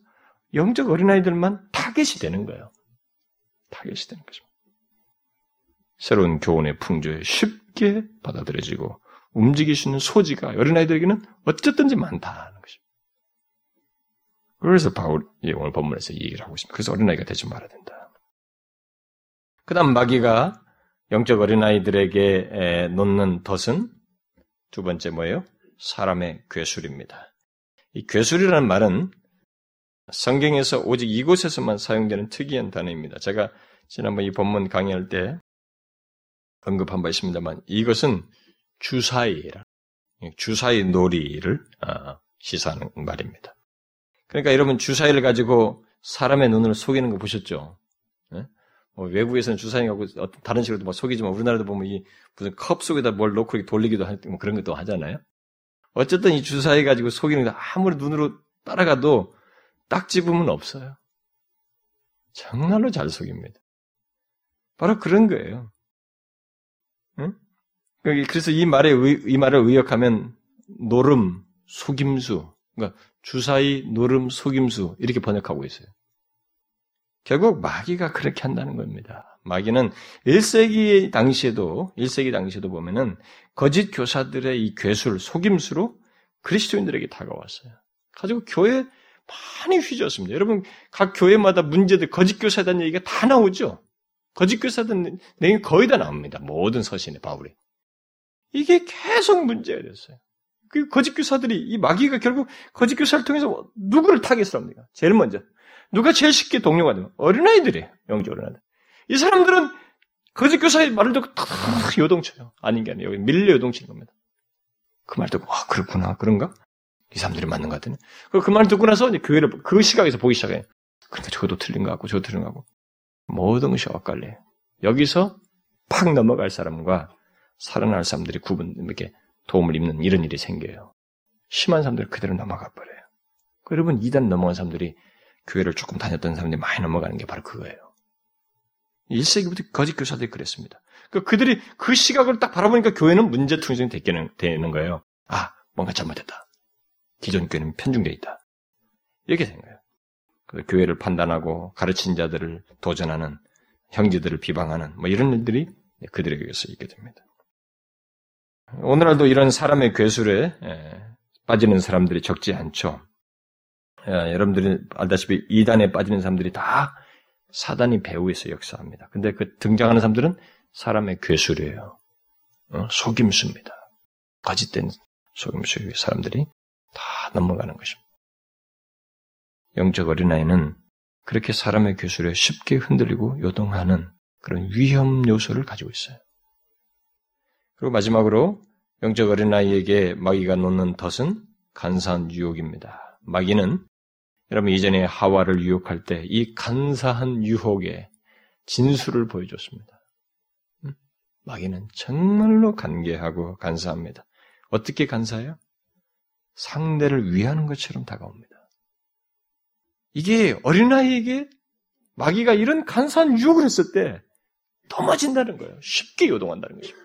영적 어린아이들만 타겟이 되는 거예요. 타겟이 되는 거죠. 새로운 교훈의 풍조에 쉽게 받아들여지고 움직일 수 있는 소지가 어린아이들에게는 어쨌든지 많다는 것입니다. 그래서 바울이 오늘 본문에서 이 얘기를 하고 있습니다. 그래서 어린아이가 되지 말아야 된다. 그 다음 마귀가 영적 어린아이들에게 놓는 덫은 두 번째 뭐예요? 사람의 괴술입니다. 이 괴술이라는 말은 성경에서 오직 이곳에서만 사용되는 특이한 단어입니다. 제가 지난번 이 본문 강의할 때 언급한 바 있습니다만 이것은 주사위라 주사위 놀이를 아, 시사하는 말입니다. 그러니까 여러분 주사위를 가지고 사람의 눈을 속이는 거 보셨죠? 네? 뭐 외국에서는 주사위 갖고 다른 식으로도 막 속이지만 우리나라도 보면 이 무슨 컵 속에다 뭘 이렇게 돌리기도 할뭐 그런 것도 하잖아요. 어쨌든 이 주사위 가지고 속이는 거 아무리 눈으로 따라가도 딱 집으면 없어요. 정말로 잘 속입니다. 바로 그런 거예요. 응? 그래서 이 말에 이 말을 의역하면 노름, 속임수, 그러니까 주사위, 노름, 속임수 이렇게 번역하고 있어요. 결국 마귀가 그렇게 한다는 겁니다. 마귀는 1세기 당시에도 1세기 당시에도 보면은 거짓 교사들의 이 괴술, 속임수로 그리스도인들에게 다가왔어요. 가지고 교회 많이 휘저었습니다. 여러분 각 교회마다 문제들 거짓 대한 얘기가 다 나오죠. 거짓 교사들 내용이 거의 다 나옵니다. 모든 서신에 바울이. 이게 계속 문제가 됐어요. 그 거짓 교사들이 이 마귀가 결국 거짓 교사를 통해서 누구를 타겟을 합니까? 제일 먼저 누가 제일 쉽게 동요가 되면 어린아이들이에요. 영적 어린아이들. 이 사람들은 거짓 교사의 말을 듣고 탁 요동쳐요. 아닌 게 아니에요. 여기 밀려 요동치는 겁니다. 그 말 듣고 와 그렇구나 그런가? 이 사람들이 맞는 것 같더니 그 말 듣고 나서 교회를 그 시각에서 보기 시작해요. 그러니까 저것도 틀린 것 같고 저것도 틀린 것 같고 모든 것이 엇갈려요. 여기서 팍 넘어갈 사람과 살아날 사람들이 구분 이렇게 도움을 입는 이런 일이 생겨요. 심한 사람들 그대로 넘어가 버려요. 여러분 이단 넘어간 사람들이 교회를 조금 다녔던 사람들이 많이 넘어가는 게 바로 그거예요. 1세기부터 거짓 교사들이 그랬습니다. 그 그들이 그 시각을 딱 바라보니까 교회는 문제투성이 되는 거예요. 아, 뭔가 잘못됐다. 기존 교회는 편중되어 있다. 이렇게 된 거예요. 그 교회를 판단하고 가르친 자들을 도전하는 형제들을 비방하는 뭐 이런 일들이 그들에게서 있게 됩니다. 오늘날도 이런 사람의 괴술에 빠지는 사람들이 적지 않죠. 여러분들이 알다시피 이단에 빠지는 사람들이 다 사단이 배후에서 역사합니다. 근데 그 등장하는 사람들은 사람의 괴술이에요. 어? 속임수입니다. 거짓된 속임수의 사람들이 다 넘어가는 것입니다. 영적 어린아이는 그렇게 사람의 괴술에 쉽게 흔들리고 요동하는 그런 위험 요소를 가지고 있어요. 그리고 마지막으로 영적 어린아이에게 마귀가 놓는 덫은 간사한 유혹입니다. 마귀는 여러분 이전에 하와를 유혹할 때 이 간사한 유혹의 진수를 보여줬습니다. 음? 마귀는 정말로 간계하고 간사합니다. 어떻게 간사해요? 상대를 위하는 것처럼 다가옵니다. 이게 어린아이에게 마귀가 이런 간사한 유혹을 했을 때 넘어진다는 거예요. 쉽게 요동한다는 거죠.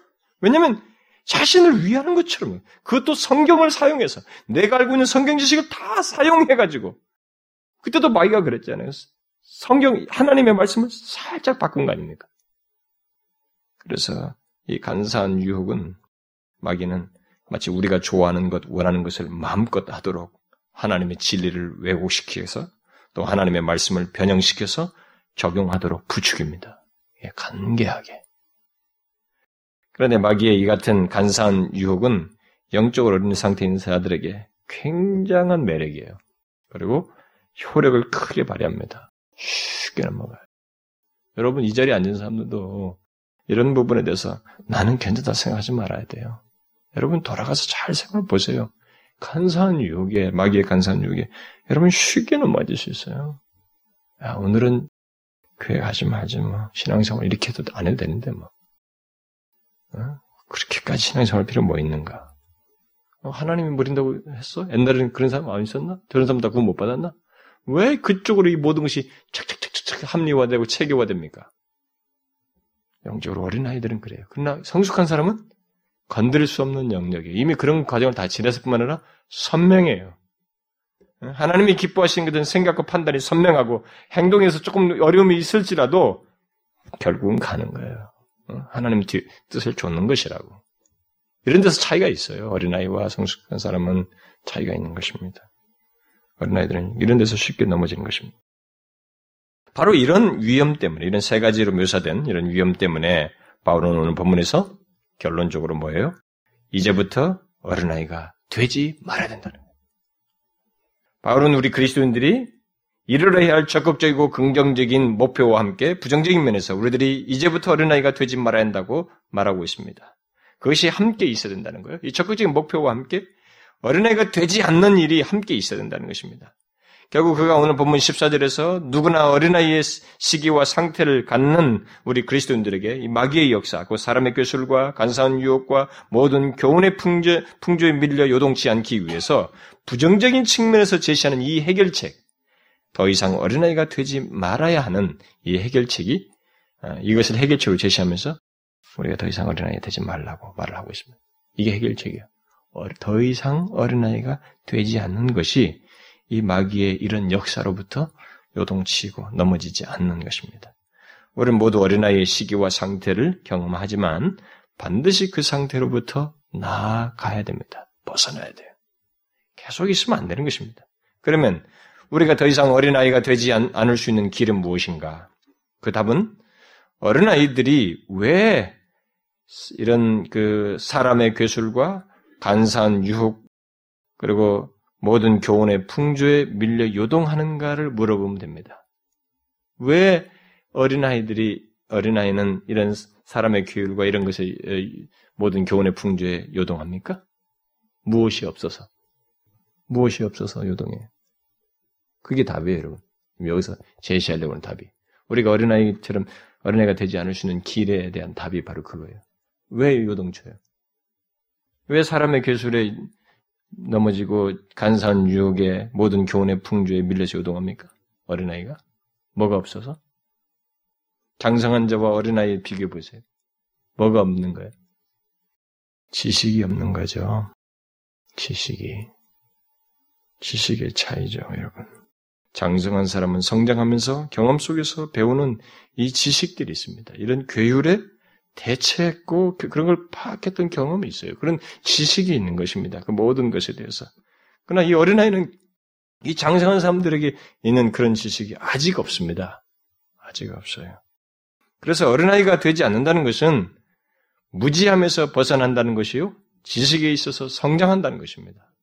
왜냐하면 자신을 위하는 것처럼 그것도 성경을 사용해서 내가 알고 있는 성경 지식을 다 사용해가지고 그때도 마귀가 그랬잖아요. 성경 하나님의 말씀을 살짝 바꾼 거 아닙니까? 그래서 이 간사한 유혹은 마귀는 마치 우리가 좋아하는 것, 원하는 것을 마음껏 하도록 하나님의 진리를 왜곡시켜서 또 하나님의 말씀을 변형시켜서 적용하도록 부추깁니다. 예, 간계하게. 그런데 마귀의 이 같은 간사한 유혹은 영적으로 어린 상태인 사람들에게 굉장한 매력이에요. 그리고 효력을 크게 발휘합니다. 쉽게 넘어가요. 여러분 이 자리에 앉은 사람들도 이런 부분에 대해서 나는 괜찮다 생각하지 말아야 돼요. 여러분 돌아가서 잘 생각해 보세요. 간사한 유혹에 마귀의 간사한 유혹에 여러분 쉽게 넘어질 수 있어요. 야, 오늘은 교회 가지 말지 뭐 신앙생활 이렇게 해도 안 해도 되는데 뭐 어? 그렇게까지 신앙생활 필요 뭐 있는가? 어, 하나님이 버린다고 했어? 옛날에는 그런 사람 안 있었나? 저런 사람 다 구원 못 받았나? 왜 그쪽으로 이 모든 것이 착착착착 합리화되고 체계화됩니까? 영적으로 어린 아이들은 그래요. 그러나 성숙한 사람은 건드릴 수 없는 영역이에요. 이미 그런 과정을 다 지냈을 뿐만 아니라 선명해요. 하나님이 기뻐하시는 것은 생각과 판단이 선명하고 행동에서 조금 어려움이 있을지라도 결국은 가는 거예요. 하나님 뜻을 좇는 것이라고. 이런 데서 차이가 있어요. 어린아이와 성숙한 사람은 차이가 있는 것입니다. 어린아이들은 이런 데서 쉽게 넘어지는 것입니다. 바로 이런 위험 때문에, 이런 세 가지로 묘사된 이런 위험 때문에 바울은 오늘 본문에서 결론적으로 뭐예요? 이제부터 어린아이가 되지 말아야 된다는 거예요. 바울은 우리 그리스도인들이 이르러야 할 적극적이고 긍정적인 목표와 함께 부정적인 면에서 우리들이 이제부터 어린아이가 되지 말아야 한다고 말하고 있습니다. 그것이 함께 있어야 된다는 거예요. 이 적극적인 목표와 함께 어린아이가 되지 않는 일이 함께 있어야 된다는 것입니다. 결국 그가 오늘 본문 14절에서 누구나 어린아이의 시기와 상태를 갖는 우리 그리스도인들에게 이 마귀의 역사, 그 사람의 교술과 간사한 유혹과 모든 교훈의 풍조, 풍조에 밀려 요동치 않기 위해서 부정적인 측면에서 제시하는 이 해결책, 더 이상 어린아이가 되지 말아야 하는 이 해결책이 아, 이것을 해결책으로 제시하면서 우리가 더 이상 어린아이가 되지 말라고 말을 하고 있습니다. 이게 해결책이에요. 더 이상 어린아이가 되지 않는 것이 이 마귀의 이런 역사로부터 요동치고 넘어지지 않는 것입니다. 우리는 모두 어린아이의 시기와 상태를 경험하지만 반드시 그 상태로부터 나아가야 됩니다. 벗어나야 돼요. 계속 있으면 안 되는 것입니다. 그러면 우리가 더 이상 어린아이가 되지 않을 수 있는 길은 무엇인가? 그 답은 어린아이들이 왜 이런 그 사람의 괴술과 간사한 유혹 그리고 모든 교훈의 풍조에 밀려 요동하는가를 물어보면 됩니다. 왜 어린아이들이 어린아이는 이런 사람의 교율과 이런 것에 모든 교훈의 풍조에 요동합니까? 무엇이 없어서 무엇이 없어서 요동해요? 그게 답이에요, 여러분. 여기서 제시하려고 하는 답이. 우리가 어린아이처럼 어린아이가 되지 않을 수 있는 길에 대한 답이 바로 그거예요. 왜 요동쳐요? 왜 사람의 괴술에 넘어지고 간사한 유혹에 모든 교훈의 풍조에 밀려서 요동합니까? 어린아이가? 뭐가 없어서? 장성한 자와 어린아이 비교해 보세요. 뭐가 없는 거예요? 지식이 없는 거죠. 지식이. 지식의 차이죠, 여러분. 장성한 사람은 성장하면서 경험 속에서 배우는 이 지식들이 있습니다. 이런 괴율에 대체했고 그, 그런 걸 파악했던 경험이 있어요. 그런 지식이 있는 것입니다. 그 모든 것에 대해서. 그러나 이 어린아이는 이 장성한 사람들에게 있는 그런 지식이 아직 없습니다. 아직 없어요. 그래서 어린아이가 되지 않는다는 것은 무지함에서 벗어난다는 것이요. 지식에 있어서 성장한다는 것입니다.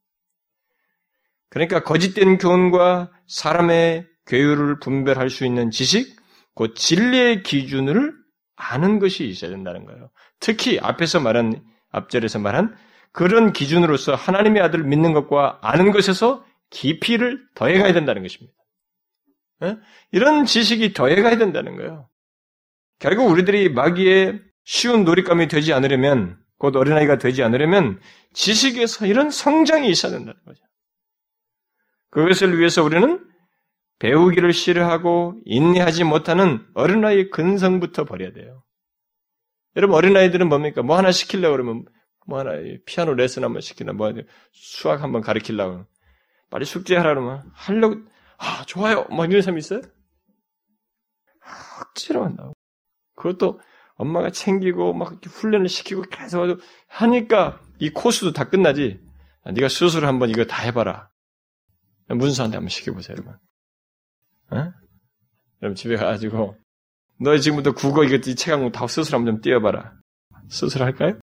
그러니까 거짓된 교훈과 사람의 교율을 분별할 수 있는 지식, 그 진리의 기준을 아는 것이 있어야 된다는 거예요. 특히 앞에서 말한 앞절에서 말한 그런 기준으로서 하나님의 아들을 믿는 것과 아는 것에서 깊이를 더해가야 된다는 것입니다. 네? 이런 지식이 더해가야 된다는 거예요. 결국 우리들이 마귀의 쉬운 놀잇감이 되지 않으려면 곧 어린아이가 되지 않으려면 지식에서 이런 성장이 있어야 된다는 거죠. 그것을 위해서 우리는 배우기를 싫어하고 인내하지 못하는 어린아이의 근성부터 버려야 돼요. 여러분 어린아이들은 뭡니까? 뭐 하나 시키려고 그러면 뭐 하나 피아노 레슨 한번 시키나 뭐 수학 한번 가르치려고 빨리 숙제하라 그러면 하려고 아 좋아요 막 이런 사람 있어요? 억지로 한다고. 그것도 엄마가 챙기고 막 훈련을 시키고 계속 하니까 이 코스도 다 끝나지. 네가 스스로 한번 이거 다 해봐라. 문수한테 한번 시켜보세요, 여러분. 어? 여러분 집에 가가지고 너 지금부터 국어 이거 이책 한 권 다 스스로 한번 좀 띄워봐라. 스스로 할까요?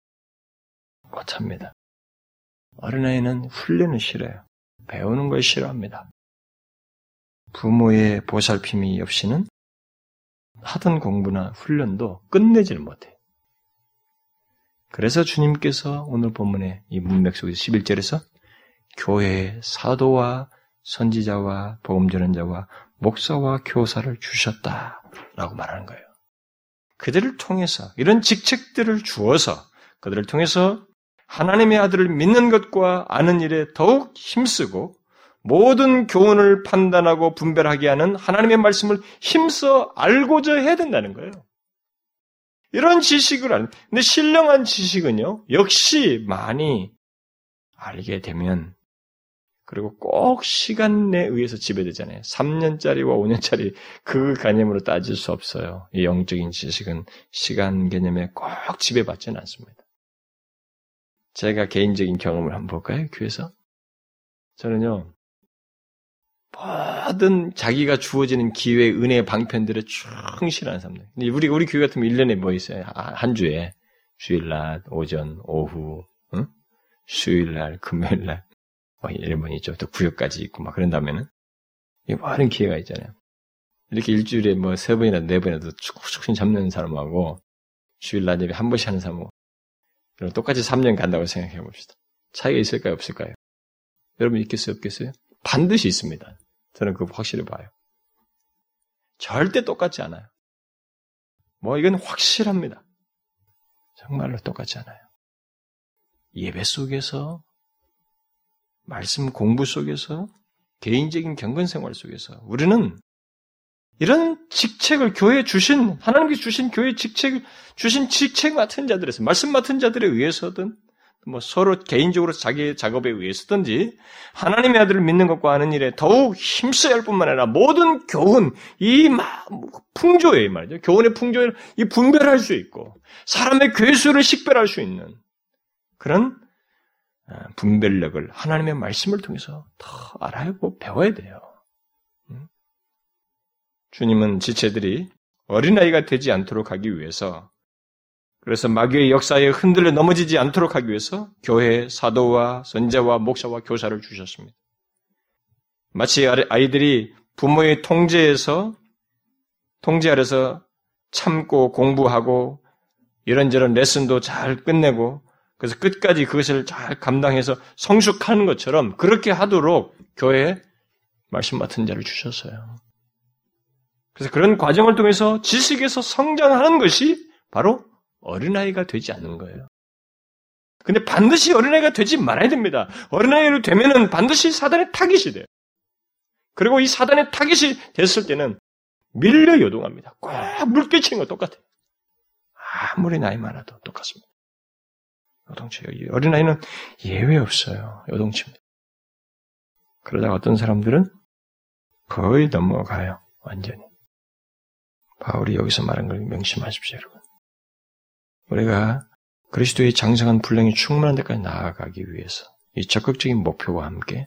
못합니다. 어린아이는 훈련을 싫어요. 배우는 걸 싫어합니다. 부모의 보살핌이 없이는 하던 공부나 훈련도 끝내지를 못해요. 그래서 주님께서 오늘 본문의 이 문맥 속에서 11절에서 교회의 사도와 선지자와 복음 전환자와 목사와 교사를 주셨다라고 말하는 거예요. 그들을 통해서 이런 직책들을 주어서 그들을 통해서 하나님의 아들을 믿는 것과 아는 일에 더욱 힘쓰고 모든 교훈을 판단하고 분별하게 하는 하나님의 말씀을 힘써 알고자 해야 된다는 거예요. 이런 지식을 알, 근데 신령한 지식은요, 역시 많이 알게 되면 그리고 꼭 시간에 의해서 지배되잖아요. 3년짜리와 5년짜리 그 개념으로 따질 수 없어요. 이 영적인 지식은 시간 개념에 꼭 지배받지는 않습니다. 제가 개인적인 경험을 한번 볼까요? 교회에서? 저는요, 모든 자기가 주어지는 기회, 은혜, 방편들에 충실한 사람들. 우리, 우리 교회 같으면 1년에 뭐 있어요? 아, 한 주에. 주일날, 오전, 오후, 응? 수요일날, 금요일날, 뭐 이런 번 있죠. 또 구역까지 있고 막 그런 다음에는 많은 기회가 있잖아요. 이렇게 일주일에 뭐 세 번이나 네 번이라도 축축 잡는 사람하고 주일 날 예배 한 번씩 하는 사람하고 그럼 똑같이 3년 간다고 생각해 봅시다. 차이가 있을까요? 없을까요? 여러분 있겠어요? 없겠어요? 반드시 있습니다. 저는 그거 확실히 봐요. 절대 똑같지 않아요. 뭐 이건 확실합니다. 정말로 똑같지 않아요. 예배 속에서, 말씀 공부 속에서, 개인적인 경건 생활 속에서 우리는 이런 직책을 교회에 주신 하나님께서 주신 교회 직책을 주신 직책 맡은 자들에서 말씀 맡은 자들에 의해서든 뭐 서로 개인적으로 자기의 작업에 의해서든지 하나님의 아들을 믿는 것과 하는 일에 더욱 힘써야 할 뿐만 아니라 모든 교훈, 이 풍조에 말이죠. 교훈의 풍조를 이 분별할 수 있고 사람의 괴수를 식별할 수 있는 그런 아, 분별력을 하나님의 말씀을 통해서 더 알아야고 배워야 돼요. 음? 주님은 지체들이 어린아이가 되지 않도록 하기 위해서 그래서 마귀의 역사에 흔들려 넘어지지 않도록 하기 위해서 교회 사도와 선자와 목사와 교사를 주셨습니다. 마치 아이들이 부모의 통제에서 통제 아래서 참고 공부하고 이런저런 레슨도 잘 끝내고 그래서 끝까지 그것을 잘 감당해서 성숙하는 것처럼 그렇게 하도록 교회에 말씀 맡은 자를 주셨어요. 그래서 그런 과정을 통해서 지식에서 성장하는 것이 바로 어린아이가 되지 않는 거예요. 근데 반드시 어린아이가 되지 말아야 됩니다. 어린아이로 되면은 반드시 사단의 타깃이 돼요. 그리고 이 사단의 타깃이 됐을 때는 밀려 요동합니다. 꼭 물결치는 거 똑같아요. 아무리 나이 많아도 똑같습니다. 요동치 어린아이는 예외 없어요. 요동칩니다. 그러다가 어떤 사람들은 거의 넘어가요. 완전히. 바울이 여기서 말한 걸 명심하십시오, 여러분. 우리가 그리스도의 장성한 분량이 충분한 데까지 나아가기 위해서 이 적극적인 목표와 함께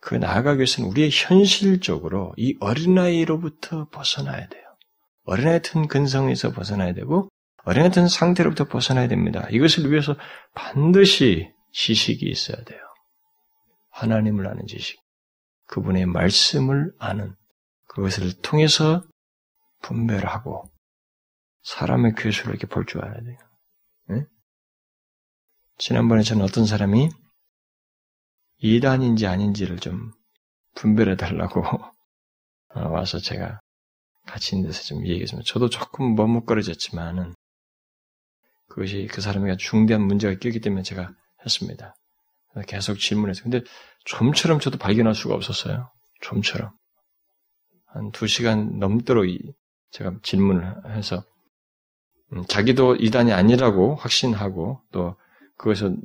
그 나아가기 위해서는 우리의 현실적으로 이 어린아이로부터 벗어나야 돼요. 어린아이 같은 근성에서 벗어나야 되고 어린아이 같은 상태로부터 벗어나야 됩니다. 이것을 위해서 반드시 지식이 있어야 돼요. 하나님을 아는 지식. 그분의 말씀을 아는 그것을 통해서 분별하고 사람의 괴수를 이렇게 볼 줄 알아야 돼요. 네? 지난번에 저는 어떤 사람이 이단인지 아닌지를 좀 분별해 달라고 어, 와서 제가 같이 있는 데서 좀 얘기했습니다. 저도 조금 머뭇거려졌지만은 그것이 그 사람에게 중대한 문제가 끼기 때문에 제가 했습니다. 계속 질문했어요. 근데 좀처럼 저도 발견할 수가 없었어요. 좀처럼. 한 두 시간 넘도록 제가 질문을 해서 음, 자기도 이단이 아니라고 확신하고 또 그것을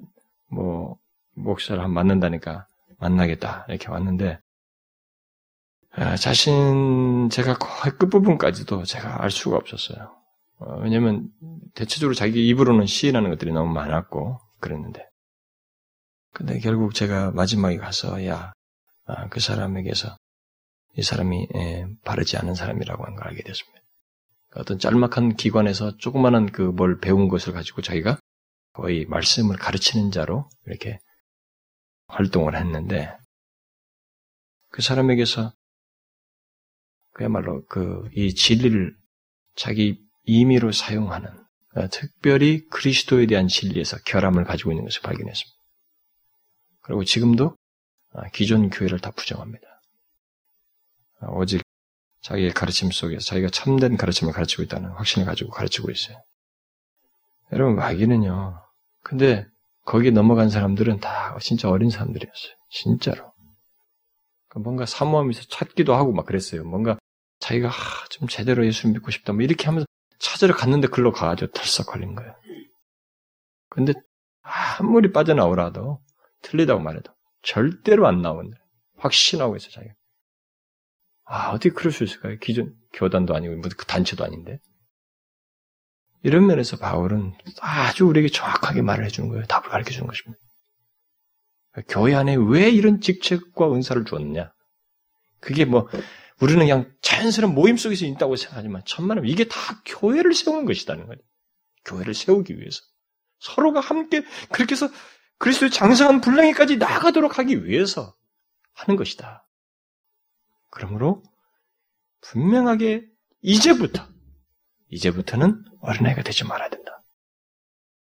뭐 목사를 한 만난다니까 만나겠다 이렇게 왔는데 아, 자신 제가 거의 끝부분까지도 제가 알 수가 없었어요. 어, 왜냐면 대체적으로 자기 입으로는 시인하는 것들이 너무 많았고 그랬는데 근데 결국 제가 마지막에 가서 야그 아, 사람에게서 이 사람이 예, 바르지 않은 사람이라고 한 걸 알게 됐습니다. 어떤 짤막한 기관에서 조그마한 그 뭘 배운 것을 가지고 자기가 거의 말씀을 가르치는 자로 이렇게 활동을 했는데 그 사람에게서 그야말로 그 이 진리를 자기 임의로 사용하는 어, 특별히 그리스도에 대한 진리에서 결함을 가지고 있는 것을 발견했습니다. 그리고 지금도 어, 기존 교회를 다 부정합니다. 어, 오직 자기의 가르침 속에서 자기가 참된 가르침을 가르치고 있다는 확신을 가지고 가르치고 있어요. 여러분, 마귀는요. 근데 거기에 넘어간 사람들은 다 진짜 어린 사람들이었어요. 진짜로. 그러니까 뭔가 사모하면서 찾기도 하고 막 그랬어요. 뭔가 자기가 아, 좀 제대로 예수 믿고 싶다. 뭐 이렇게 하면서 찾으러 갔는데 글로 가가지고 털썩 걸린 거예요. 근데 아무리 빠져나오라도 틀리다고 말해도 절대로 안 나오는 확신하고 있어요, 자기가. 아, 어떻게 그럴 수 있을까요? 기존 교단도 아니고 뭐그 단체도 아닌데. 이런 면에서 바울은 아주 우리에게 정확하게 말을 해주는 거예요. 답을 가르쳐 주는 것입니다. 교회 안에 왜 이런 직책과 은사를 주었느냐? 그게 뭐 우리는 그냥 자연스러운 모임 속에서 있다고 생각하지만 천만은 이게 다 교회를 세우는 것이다는 거예요. 교회를 세우기 위해서 서로가 함께 그렇게 해서 그리스도의 장성한 분량에까지 나가도록 하기 위해서 하는 것이다. 그러므로 분명하게 이제부터 이제부터는 어린아이가 되지 말아야 된다.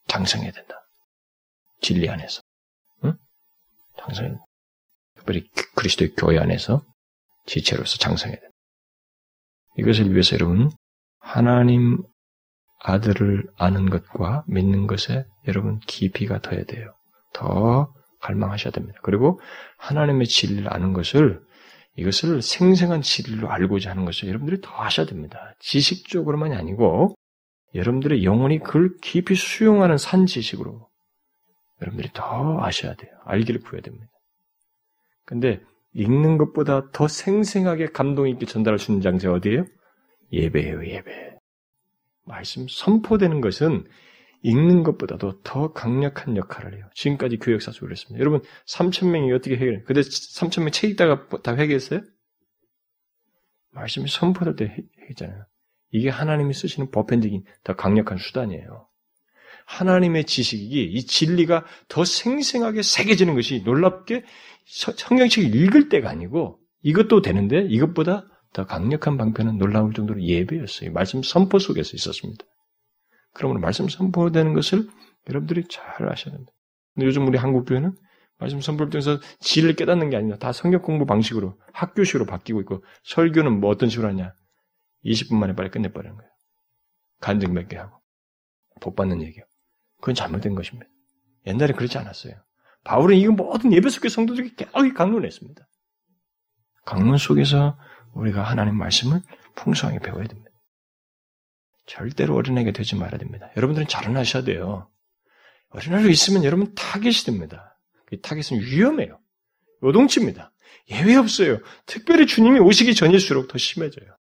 장성해야 된다. 진리 안에서. 응? 장성해. 특별히 그리스도의 교회 안에서 지체로서 장성해야 된다. 이것을 위해서 여러분 하나님 아들을 아는 것과 믿는 것에 여러분 깊이가 더해야 돼요. 더 갈망하셔야 됩니다. 그리고 하나님의 진리를 아는 것을 이것을 생생한 진리로 알고자 하는 것을 여러분들이 더 하셔야 됩니다. 지식적으로만이 아니고 여러분들의 영혼이 그걸 깊이 수용하는 산 지식으로 여러분들이 더 아셔야 돼요. 알기를 구해야 됩니다. 근데 읽는 것보다 더 생생하게 감동 있게 전달할 수 있는 장소 어디예요? 예배예요, 예배. 말씀 선포되는 것은 읽는 것보다도 더 강력한 역할을 해요. 지금까지 교역사 속으로 그랬습니다. 여러분, 3천 명이 어떻게 해결해? 근데 3천 명 책 읽다가 다 회개했어요? 말씀이 선포될 때 했잖아요. 이게 하나님이 쓰시는 보편적인 더 강력한 수단이에요. 하나님의 지식이 이 진리가 더 생생하게 새겨지는 것이 놀랍게 성경책을 읽을 때가 아니고 이것도 되는데 이것보다 더 강력한 방편은 놀라울 정도로 예배였어요. 말씀 선포 속에서 있었습니다. 그러므로 말씀 선포되는 것을 여러분들이 잘 아셔야 됩니다. 근데 요즘 우리 한국 교회는 말씀 선포를 통해서 진리를 깨닫는 게 아니라 다 성경 공부 방식으로 학교식으로 바뀌고 있고 설교는 뭐 어떤 식으로 하냐? 20분 만에 빨리 끝내버리는 거예요. 간증 몇 개 하고 복 받는 얘기요. 그건 잘못된 것입니다. 옛날에 그렇지 않았어요. 바울은 이거 모든 에베소의 성도들에게 깨끗하게 강론했습니다. 강론 속에서 우리가 하나님 말씀을 풍성하게 배워야 됩니다. 절대로 어린애가 되지 말아야 됩니다. 여러분들은 자라나셔야 돼요. 어린애로 있으면 여러분 타겟이 됩니다. 이 타겟은 위험해요. 요동칩니다. 예외 없어요. 특별히 주님이 오시기 전일수록 더 심해져요.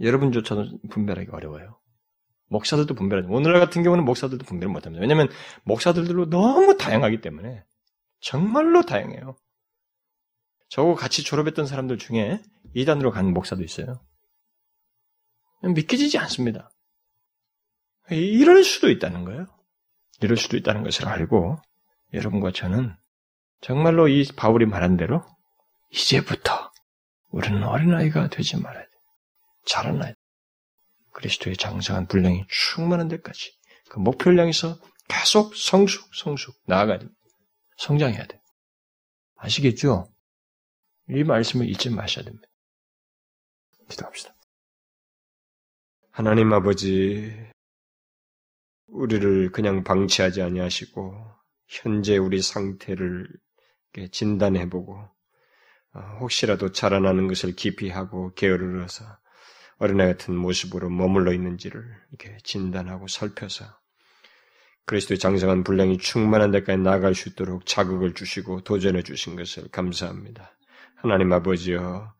여러분조차도 분별하기 어려워요. 목사들도 분별하죠. 오늘날 같은 경우는 목사들도 분별 못합니다. 왜냐하면 목사들도 너무 다양하기 때문에 정말로 다양해요. 저하고 같이 졸업했던 사람들 중에 이단으로 간 목사도 있어요. 믿기지 않습니다. 이럴 수도 있다는 거예요. 이럴 수도 있다는 것을 알고 여러분과 저는 정말로 이 바울이 말한 대로 이제부터 우리는 어린아이가 되지 말아야 돼. 자라나야 돼. 그리스도의 장성한 분량이 충만한 데까지 그 목표를 향해서 계속 성숙, 성숙 나아가야 됩니다. 성장해야 돼. 아시겠죠? 이 말씀을 잊지 마셔야 됩니다. 기도합시다. 하나님 아버지, 우리를 그냥 방치하지 아니하시고 현재 우리 상태를 진단해보고 어, 혹시라도 자라나는 것을 깊이 하고 게으르러서 어린애 같은 모습으로 머물러 있는지를 이렇게 진단하고 살펴서 그리스도의 장성한 분량이 충만한 데까지 나아갈 수 있도록 자극을 주시고 도전해 주신 것을 감사합니다. 하나님 아버지여,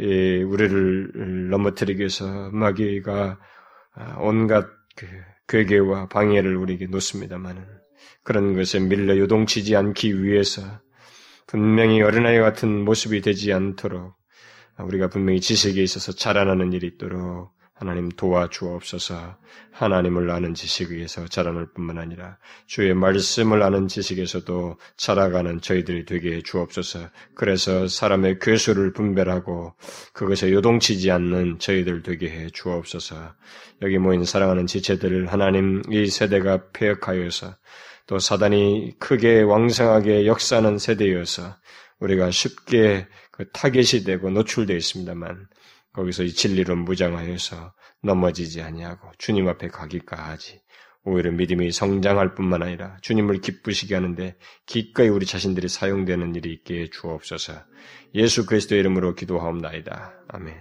예, 우리를 넘어뜨리기 위해서 마귀가 아, 온갖 그 괴계와 방해를 우리에게 놓습니다만은 그런 것에 밀려 요동치지 않기 위해서 분명히 어린아이 같은 모습이 되지 않도록 우리가 분명히 지식에 있어서 자라나는 일이 있도록 하나님 도와주옵소서. 하나님을 아는 지식에 서 자라날 뿐만 아니라 주의 말씀을 아는 지식에서도 자라가는 저희들이 되게 해 주옵소서. 그래서 사람의 괴수를 분별하고 그것에 요동치지 않는 저희들 되게 해 주옵소서. 여기 모인 사랑하는 지체들을 하나님 이 세대가 폐역하여서 또 사단이 크게 왕성하게 역사하는 세대여서 우리가 쉽게 그 타겟이 되고 노출되어 있습니다만 거기서 이 진리로 무장하여서 넘어지지 아니하고 주님 앞에 가기까지 오히려 믿음이 성장할 뿐만 아니라 주님을 기쁘시게 하는데 기꺼이 우리 자신들이 사용되는 일이 있게 주옵소서. 예수 그리스도의 이름으로 기도하옵나이다. 아멘.